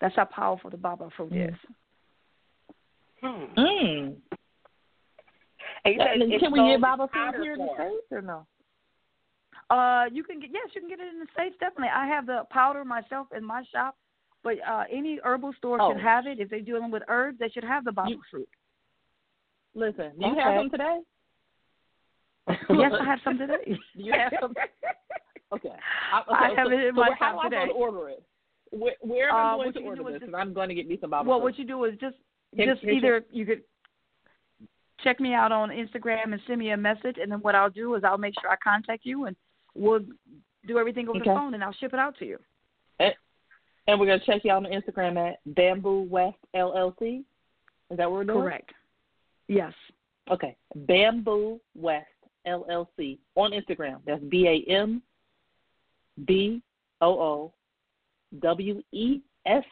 That's how powerful the baba fruit Mm. is. Hmm. Mm. And Can we get Bible food here in the. States or no? Uh, you can get yes, you can get it in the states definitely. I have the powder myself in my shop, but uh, any herbal store Oh. should have it. If they're dealing with herbs, they should have the baba You- fruit. Listen, do you have Okay. some today? yes, I have some today. Do you have some? Okay. I, okay, I have so, it in so my where- how shop am I going to order it? Where, where am Uh, I what going to order this? just- Because I'm going to get me some Bible well, fruit. what you do is just Just either you could check me out on Instagram and send me a message, and then what I'll do is I'll make sure I contact you, and we'll do everything over Okay. the phone, and I'll ship it out to you. And we're going to check you out on Instagram at Bamboo West LLC. Is that what we're doing? Correct. Yes. Okay. Bamboo West LLC on Instagram. That's B A M B O O W E S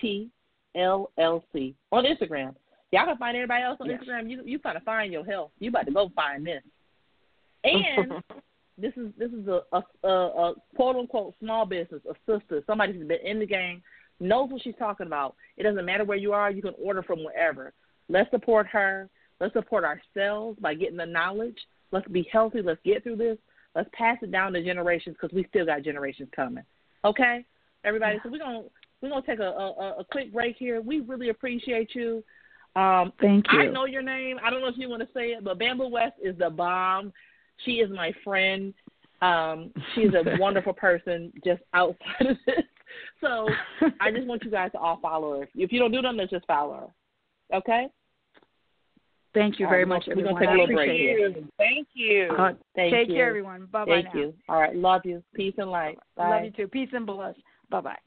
T L L C on Instagram. Y'all can find everybody else on Yes. Instagram. You you gotta find your health. You about to go find this. And this is this is a, a, a, a quote unquote small business, a sister, somebody who's been in the game, knows what she's talking about. It doesn't matter where you are, you can order from wherever. Let's support her. Let's support ourselves by getting the knowledge. Let's be healthy. Let's get through this. Let's pass it down to generations because we still got generations coming. Okay, everybody. So we're gonna we're gonna take a, a, a quick break here. We really appreciate you. Um, Thank you. I know your name. I don't know if you want to say it, but Bamboo West is the bomb. She is my friend. Um, she's a wonderful person just outside of this. So I just want you guys to all follow her. If you don't do them, then just follow her. Okay? Thank you very right, we're much, gonna- we're gonna take a little break appreciate here. Thank you. Uh, Thank take you. care, everyone. Bye bye Thank now. you. All right. Love you. Peace and light. Bye. Love you too. Peace and bless. Bye bye.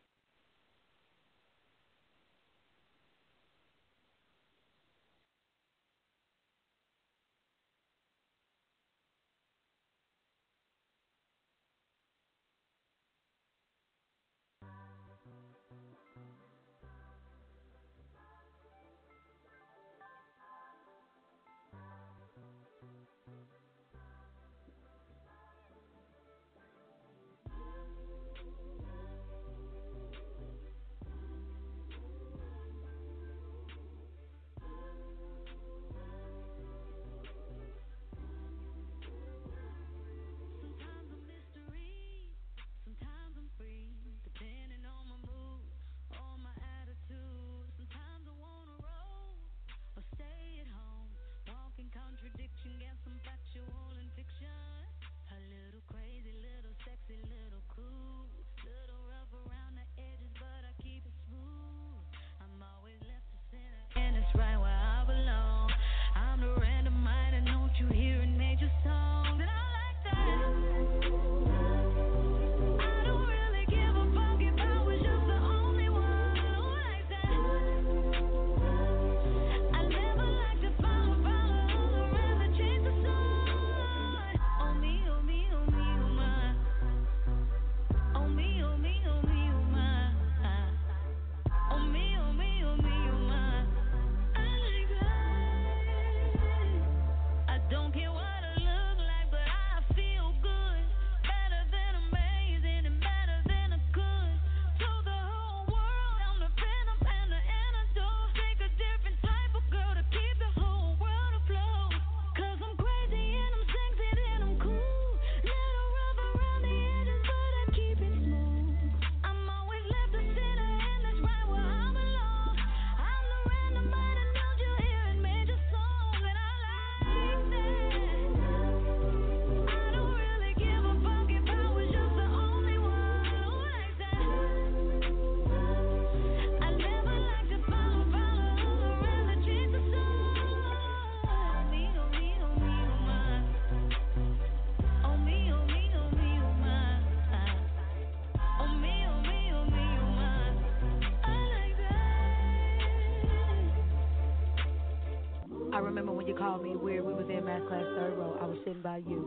Remember when you called me weird. We was in math class, third row. I was sitting by you.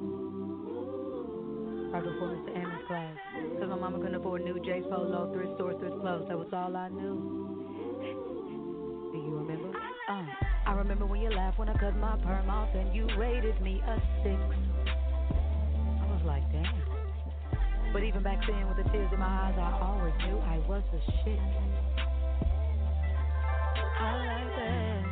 Right before Mr. Amos class. Because my mama couldn't afford new J's Polo, thrift store, thrift clothes. That was all I knew. Do you remember? Uh, I remember when you laughed when I cut my perm off and you rated me a six. I was like, damn. But even back then, with the tears in my eyes, I always knew I was a shit. I like that.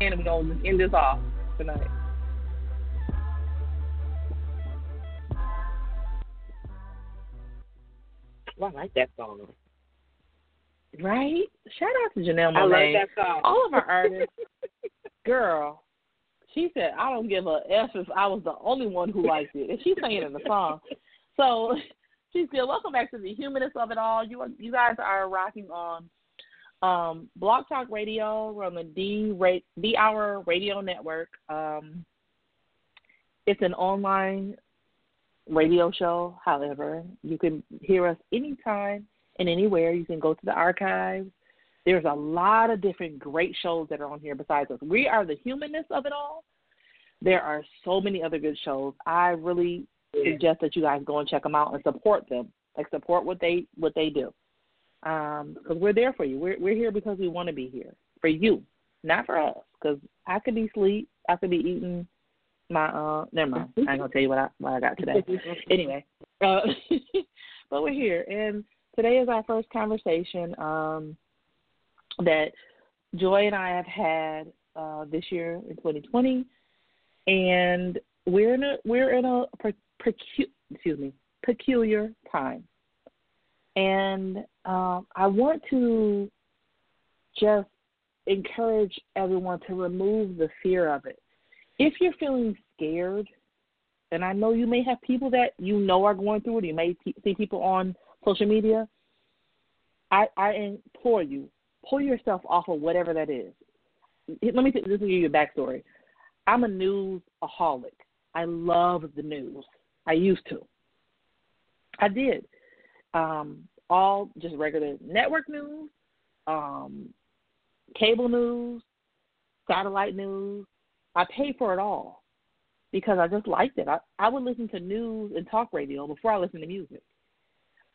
And we're gonna end this off tonight. Well, I like that song. Right? Shout out to Janelle Monae. I love that song. All of our artists, girl. She said, "I don't give a f if I was the only one who liked it," and she's saying it in the song. So she said, "Welcome back to the humanness of it all. You are, you guys are rocking on um, Blog Talk Radio. We're on the D Ra- D Hour Radio Network. Um, it's an online radio show. However, you can hear us anytime and anywhere. You can go to the archives. There's a lot of different great shows that are on here besides us. We are the humanness of it all. There are so many other good shows. I really suggest that you guys go and check them out and support them. Like support what they what they do. Um, because we're there for you. We're we're here because we want to be here for you, not for us. Because I could be asleep. I could be eating my uh. Never mind. I ain't gonna tell you what I what I got today. anyway, uh, but we're here, and today is our first conversation um, that Joy and I have had uh, this year in 2020, and we're in a we're in a per, excuse me peculiar time, and um, I want to just encourage everyone to remove the fear of it. If you're feeling scared, and I know you may have people that you know are going through it, you may see people on social media. I, I implore you, pull yourself off of whatever that is. Let me just give you a backstory. I'm a newsaholic. I love the news. I used to. I did. Um, all just regular network news, um, cable news, satellite news. I pay for it all because I just liked it. I, I would listen to news and talk radio before I listened to music.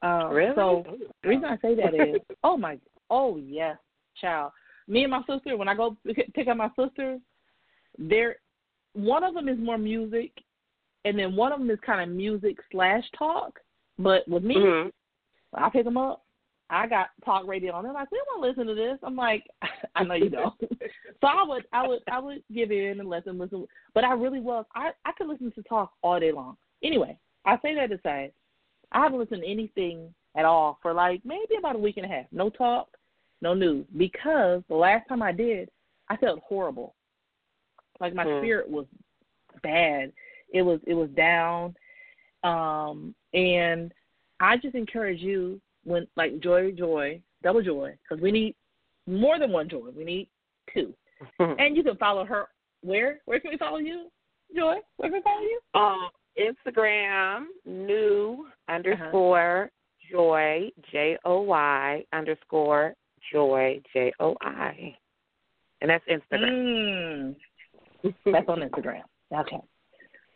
Um, Really? So the reason I say that is, oh my, oh yes, child. Me and my sister, when I go pick up my sister, there, one of them is more music, and then one of them is kind of music slash talk. But with me, Mhm. I pick them up. I got talk radio on. They're like, we don't want to listen to this. I'm like, I know you don't. so I would, I would, I would give in and let them listen. But I really was. I I could listen to talk all day long. Anyway, I say that to say, I haven't listened to anything at all for like maybe about a week and a half. No talk, no news. Because the last time I did, I felt horrible. Like my Hmm. spirit was bad. It was it was down. Um and I just encourage you when like joy joy, double joy because we need more than one joy. We need two. And you can follow her where? Where can we follow you? Joy, where can we follow you? Um, Instagram, new underscore joy, J O Y underscore joy, J O I. And that's Instagram. Mm. That's on Instagram. Okay.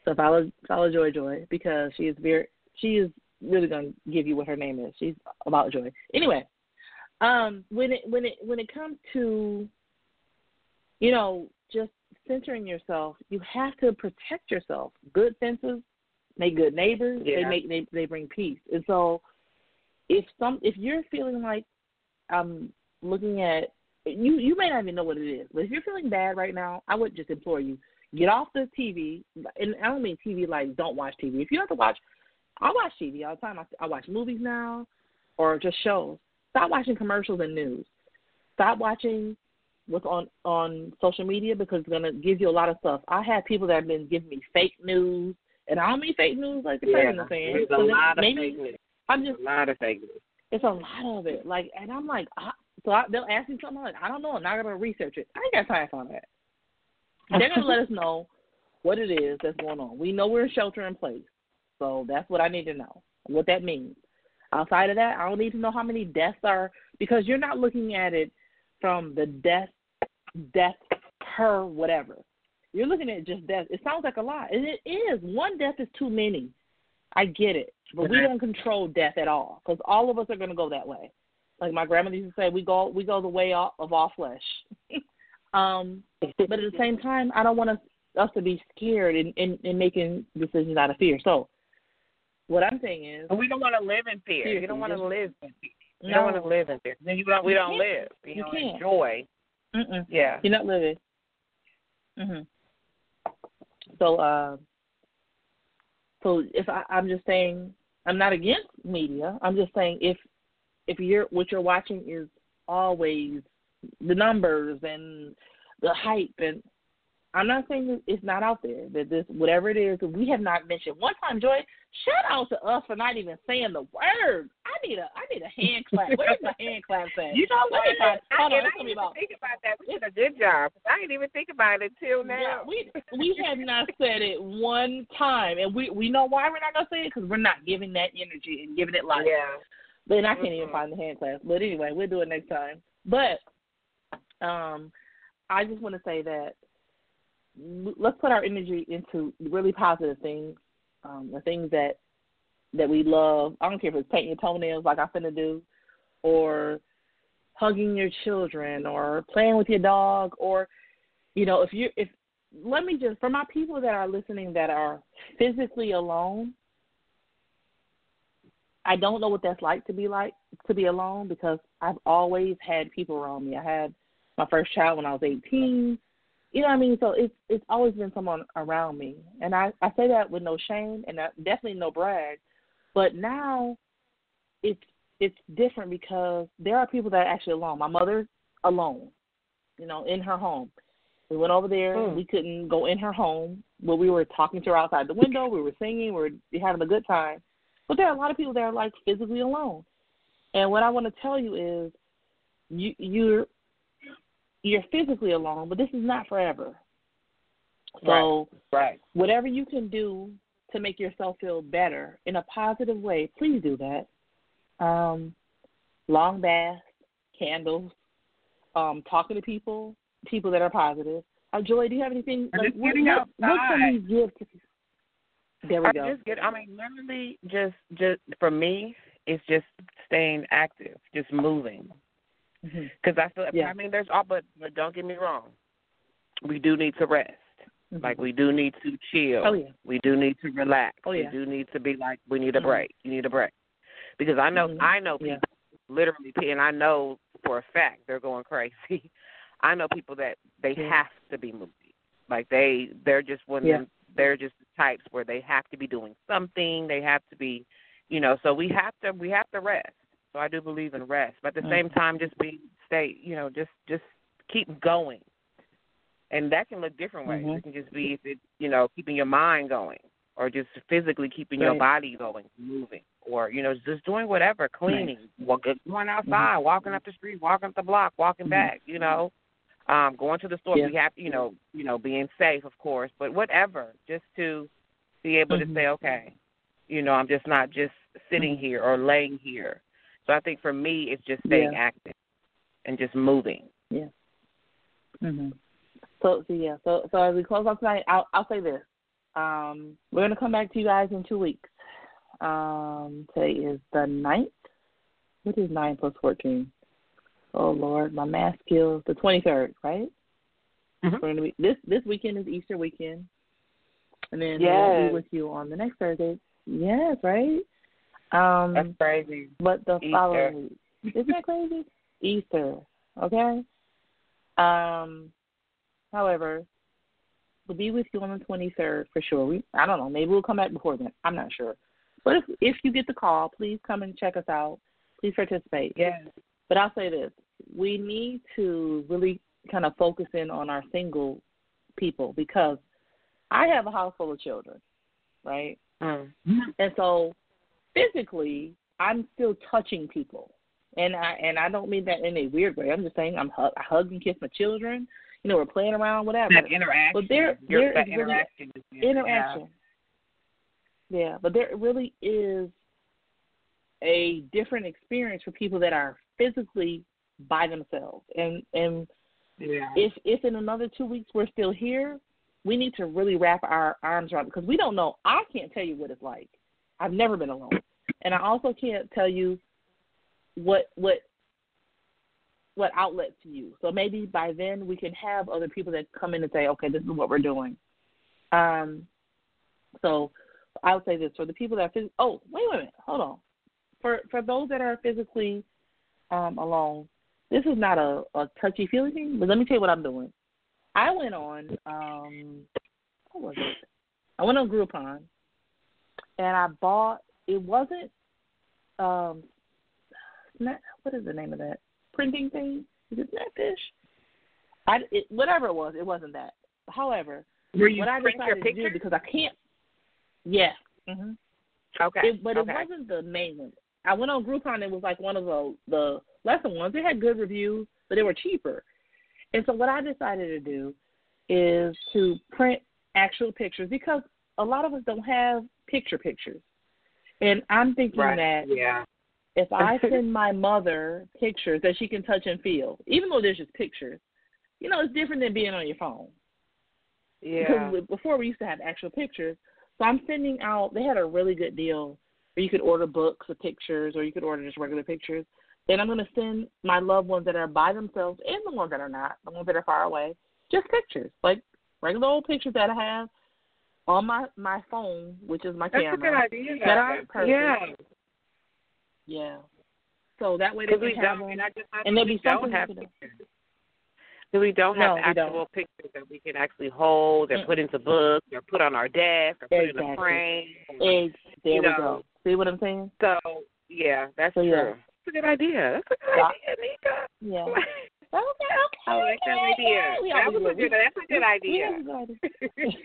So follow follow Joy Joy because she is very she is really gonna give you what her name is. She's about joy. Anyway, um, when it when it when it comes to you know just centering yourself, you have to protect yourself. Good fences make good neighbors. They make they they bring peace. And so if some if you're feeling like I'm looking at you you may not even know what it is, but if you're feeling bad right now, I would just implore you get off the TV. And I don't mean TV like don't watch TV. If you have to watch, I watch TV all the time. I, I watch movies now, or just shows. Stop watching commercials and news. Stop watching what's on on social media because it's gonna give you a lot of stuff. I have people that have been giving me fake news, and I don't mean fake news like the Yeah, president saying. there's a lot of maybe fake news. I'm just A lot of fake news. it's a lot of it. Like, and I'm like, I, so I, they'll ask me something I'm like, I don't know. I'm not gonna research it. I ain't got time for that. They're gonna let us know what it is that's going on. We know we're in shelter in place, so that's what I need to know. What that means. Outside of that, I don't need to know how many deaths are because you're not looking at it from the death death per whatever. You're looking at just death. It sounds like a lot, and it is. One death is too many. I get it, but we Mhm. don't control death at all because all of us are going to go that way. Like my grandmother used to say, we go we go the way of all flesh. um, but at the same time, I don't want us us to be scared in, in, in making decisions out of fear. So, what I'm saying is, we don't want to live in fear. You don't want to live in fear. You no, don't want to live in fear. Then you don't. We You don't can't. live. You, You can't. enjoy. Mm-mm. Yeah. You're not living. Mhm. So, uh, so if I, I'm just saying, I'm not against media. I'm just saying if if you're what you're watching is always the numbers and the hype and I'm not saying it's not out there that this whatever it is that we have not mentioned one time. Joy, shout out to us for not even saying the word. I need a I need a hand clap. Where's my hand clap at? You know what? find- I, Hold on, I gonna be didn't even about think about that. We did a good job. I didn't even think about it till now. Yeah, we we have not said it one time, and we we know why we're not gonna say it because we're not giving that energy and giving it life. yeah. But and I can't even Mhm. find the hand clap. But anyway, we'll do it next time. But um, I just want to say that let's put our energy into really positive things, um, the things that that we love. I don't care if it's painting your toenails like I'm finna do, or hugging your children, or playing with your dog, or you know, if you if let me just for my people that are listening that are physically alone, I don't know what that's like to be like to be alone because I've always had people around me. I had my first child when I was 18. You know what I mean? So it's it's always been someone around me, and I I say that with no shame and definitely no brag. But now, it's it's different because there are people that are actually alone. My mother's alone, you know, in her home. We went over there. Hmm. We couldn't go in her home, but we were talking to her outside the window. We were singing. We were having a good time. But there are a lot of people that are like physically alone. And what I want to tell you is, you you're you're physically alone, but this is not forever. So Right. whatever you can do to make yourself feel better in a positive way, please do that. Um, long baths, candles, um, talking to people, people that are positive. Uh, Joy, do you have anything? Like, just what, getting what, what can we outside. give to? There we I go. just get. I mean, literally, just just for me, it's just staying active, just moving. Mhm. Because I feel. Yeah. I mean, there's all, but but don't get me wrong. We do need to rest. Mhm. Like we do need to chill. Oh yeah. We do need to relax. Oh, yeah. We do need to be like we need a Mhm. break. You need a break. Because I know Mhm. I know people Yeah. literally and I know for a fact they're going crazy. I know people that they have to be moving. Like they they're just one Yeah. they're just the types where they have to be doing something, they have to be you know, so we have to we have to rest. So I do believe in rest. But at the Mhm. same time just be stay, you know, just just keep going. And that can look different ways. Mhm. It can just be if it you know, keeping your mind going or just physically keeping your body going, moving, or you know, just doing whatever, cleaning, walk, going outside, walking up the street, walking up the block, walking Mhm. back, you know, um, going to the store. Yeah. We have, you know, you know, being safe, of course, but whatever, just to be able to say, okay, you know, I'm just not just sitting here or laying here. So I think for me, it's just staying Yeah. active and just moving. Yeah. hmm So, so yeah. So, so as we close out tonight, I'll, I'll say this: um, we're gonna come back to you guys in two weeks. Um, today is the ninth. What is nine plus fourteen? Oh Lord, my math skills. The twenty third, right? Mhm. We're gonna be this this weekend is Easter weekend, and then we'll be with you on the next Thursday. Yes, right. Um, That's crazy. but the Easter. following week. Isn't that crazy? Easter. Okay. Um. However, we'll be with you on the twenty third for sure. We I don't know. Maybe we'll come back before then. I'm not sure. But if if you get the call, please come and check us out. Please participate. Yes. But I'll say this: we need to really kind of focus in on our single people because I have a house full of children, right? Mm. And so physically, I'm still touching people, and I and I don't mean that in a weird way. I'm just saying I'm hug, I hug and kiss my children. You know, we're playing around, whatever. That interaction. But there, there that is really interaction. is- interaction. Yeah, but there really is a different experience for people that are physically by themselves. And and Yeah. if if in another two weeks we're still here, we need to really wrap our arms around because we don't know. I can't tell you what it's like. I've never been alone, and I also can't tell you what what what outlets to use. So maybe by then we can have other people that come in and say, okay, this is what we're doing. Um, so I would say this for the people that phys- oh wait wait a minute hold on for for those that are physically um, alone, this is not a, a touchy feely thing. But let me tell you what I'm doing. I went on um, what was it? I went on Groupon and I bought. It wasn't um, snap, what is the name of that printing thing? Is it Snapfish? I it, whatever it was, it wasn't that. However, Were you what I decided to do because I can't. Yeah. hmm Okay. It, but okay. it wasn't the main one. I went on Groupon. It was like one of the the lesser ones. They had good reviews, but they were cheaper. And so what I decided to do is to print actual pictures because a lot of us don't have picture pictures. And I'm thinking Right. that Yeah. if I send my mother pictures that she can touch and feel, even though there's just pictures, you know, it's different than being on your phone. Yeah. Because before we used to have actual pictures. So I'm sending out. They had a really good deal where you could order books of pictures, or you could order just regular pictures. Then I'm going to send my loved ones that are by themselves and the ones that are not, the ones that are far away, just pictures, like regular old pictures that I have on my my phone, which is my That's camera. a good idea. That. Yeah. Yeah. So that way they can have them. and I just I and there'll be don't something have pictures. So we don't No, have don't. actual pictures that we can actually hold and Mm. put into books or put on our desk or put in Exactly. a frame. Eggs. There we know. go. See what I'm saying? So yeah, that's So, true. yeah. That's a good idea. That's a good Yeah. idea, Nika. Yeah. Okay. Okay. Oh, I like that idea. We That was a good. That's a good idea. have some good ideas.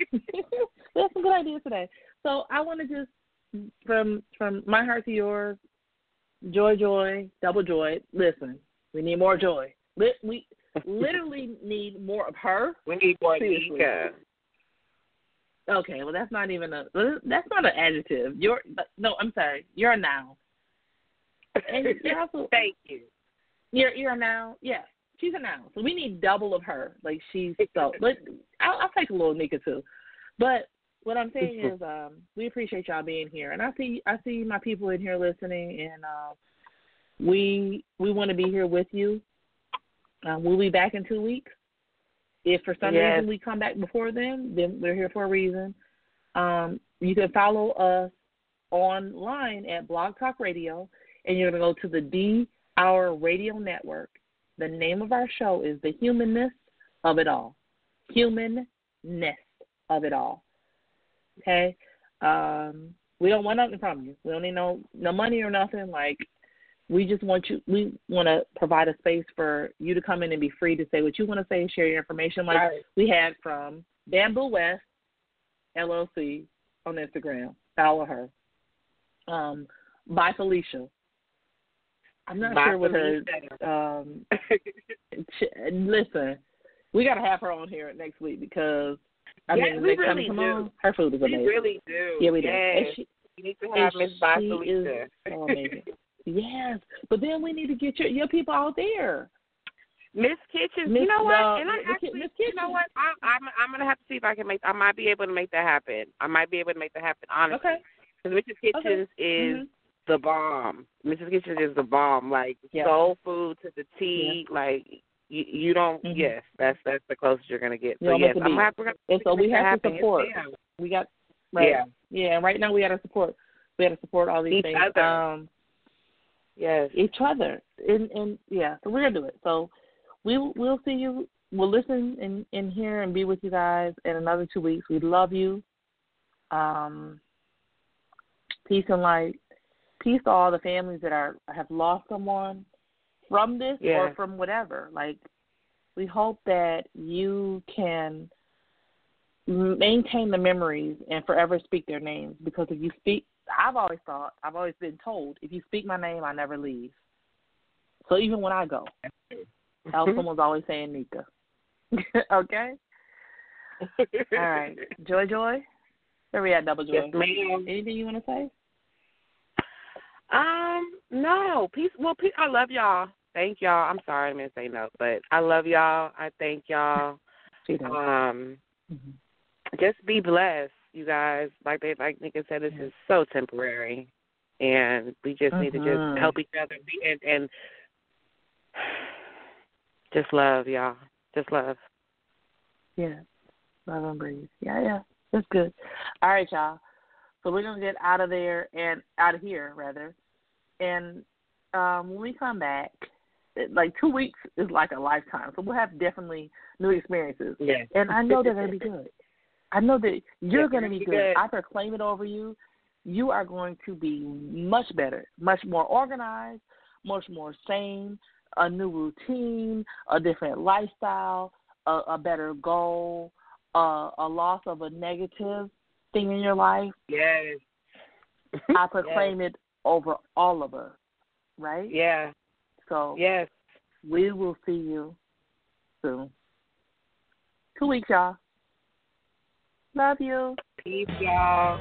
we have some good ideas today. So I want to just from from my heart to yours, joy, joy, double joy. Listen, we need more joy. Lit, we literally need more of her. We need more Seriously. Nika. Okay, well that's not even a that's not an adjective. You're no, I'm sorry. You're a noun. And you're also Thank you. You're you're a noun. Yeah, she's a noun. So we need double of her. Like she's so. But I'll, I'll take a little Nika too. But what I'm saying is, um, we appreciate y'all being here, and I see I see my people in here listening, and uh, we we want to be here with you. Um, we'll be back in two weeks. If for some Yes. reason we come back before then, then we're here for a reason. Um, you can follow us online at Blog Talk Radio, and you're going to go to the D Hour Radio Network. The name of our show is The Humanness of It All. Humanness of It All. Okay? Um, we don't want nothing from you. We don't need no no money or nothing. Like we just want you. We want to provide a space for you to come in and be free to say what you want to say, share your information, like Right. we had from Bamboo West LLC on Instagram. Follow her. Um, by Felicia. I'm not sure what her. Um, ch- listen, we got to have her on here next week because I Yes, mean, we next really you come on, her food is amazing. we really do. yeah, we do. Yes. And she, You need to have Miss Felicia. so amazing. Yes, but then we need to get your your people out there. Miss Kitchens, Miss- you know what? uh, and I actually, Miss you know what? I, I'm I'm gonna have to see if I can make. I might be able to make that happen. I might be able to make that happen. Honestly, Okay. because Mrs. Kitchens is Mhm. The bomb. Mrs. Kitchens is the bomb. Like Yeah. soul food to the T. Like you, you don't. Mhm. Yes, that's that's the closest you're gonna get. So yes, I'm we're And so we have to happen. Support. We got right. Yeah. Yeah, and right now we got to support. We got to support all these Each things. other. Um, Yes. each other, and and yeah, so we're gonna do it. So we we'll see you. We'll listen and and hear and be with you guys in another two weeks. We love you. Um, peace and light. Peace to all the families that are have lost someone from this or from whatever. Like we hope that you can maintain the memories and forever speak their names because if you speak I've always thought, I've always been told, if you speak my name, I never leave. So even when I go, mm-hmm. else someone's always saying Nika. okay? All right. Joy Joy? Where we at, Double Joy? Yes. Anything you want to say? Um, no. Peace. Well, peace. I love y'all. Thank y'all. I'm sorry I didn't say no, but I love y'all. I thank y'all. Um, Mhm. just be blessed, you guys. Like they, like Nika said, this is so temporary, and we just need to just help each other be, and and just love, y'all. Just love. Yeah. Love and breathe. Yeah, yeah. That's good. All right, y'all. So we're gonna get out of there and out of here rather. And um when we come back, it, like two weeks is like a lifetime. So we'll have definitely new experiences. Yes. And I know they're gonna be good. I know that you're Yeah, gonna be be good. good. I proclaim it over you. You are going to be much better, much more organized, much more sane, a new routine, a different lifestyle, a, a better goal, uh, a loss of a negative thing in your life. Yes. I proclaim it over all of us, right? Yeah. So Yes. we will see you soon. Two weeks, y'all. Love you. Peace, y'all.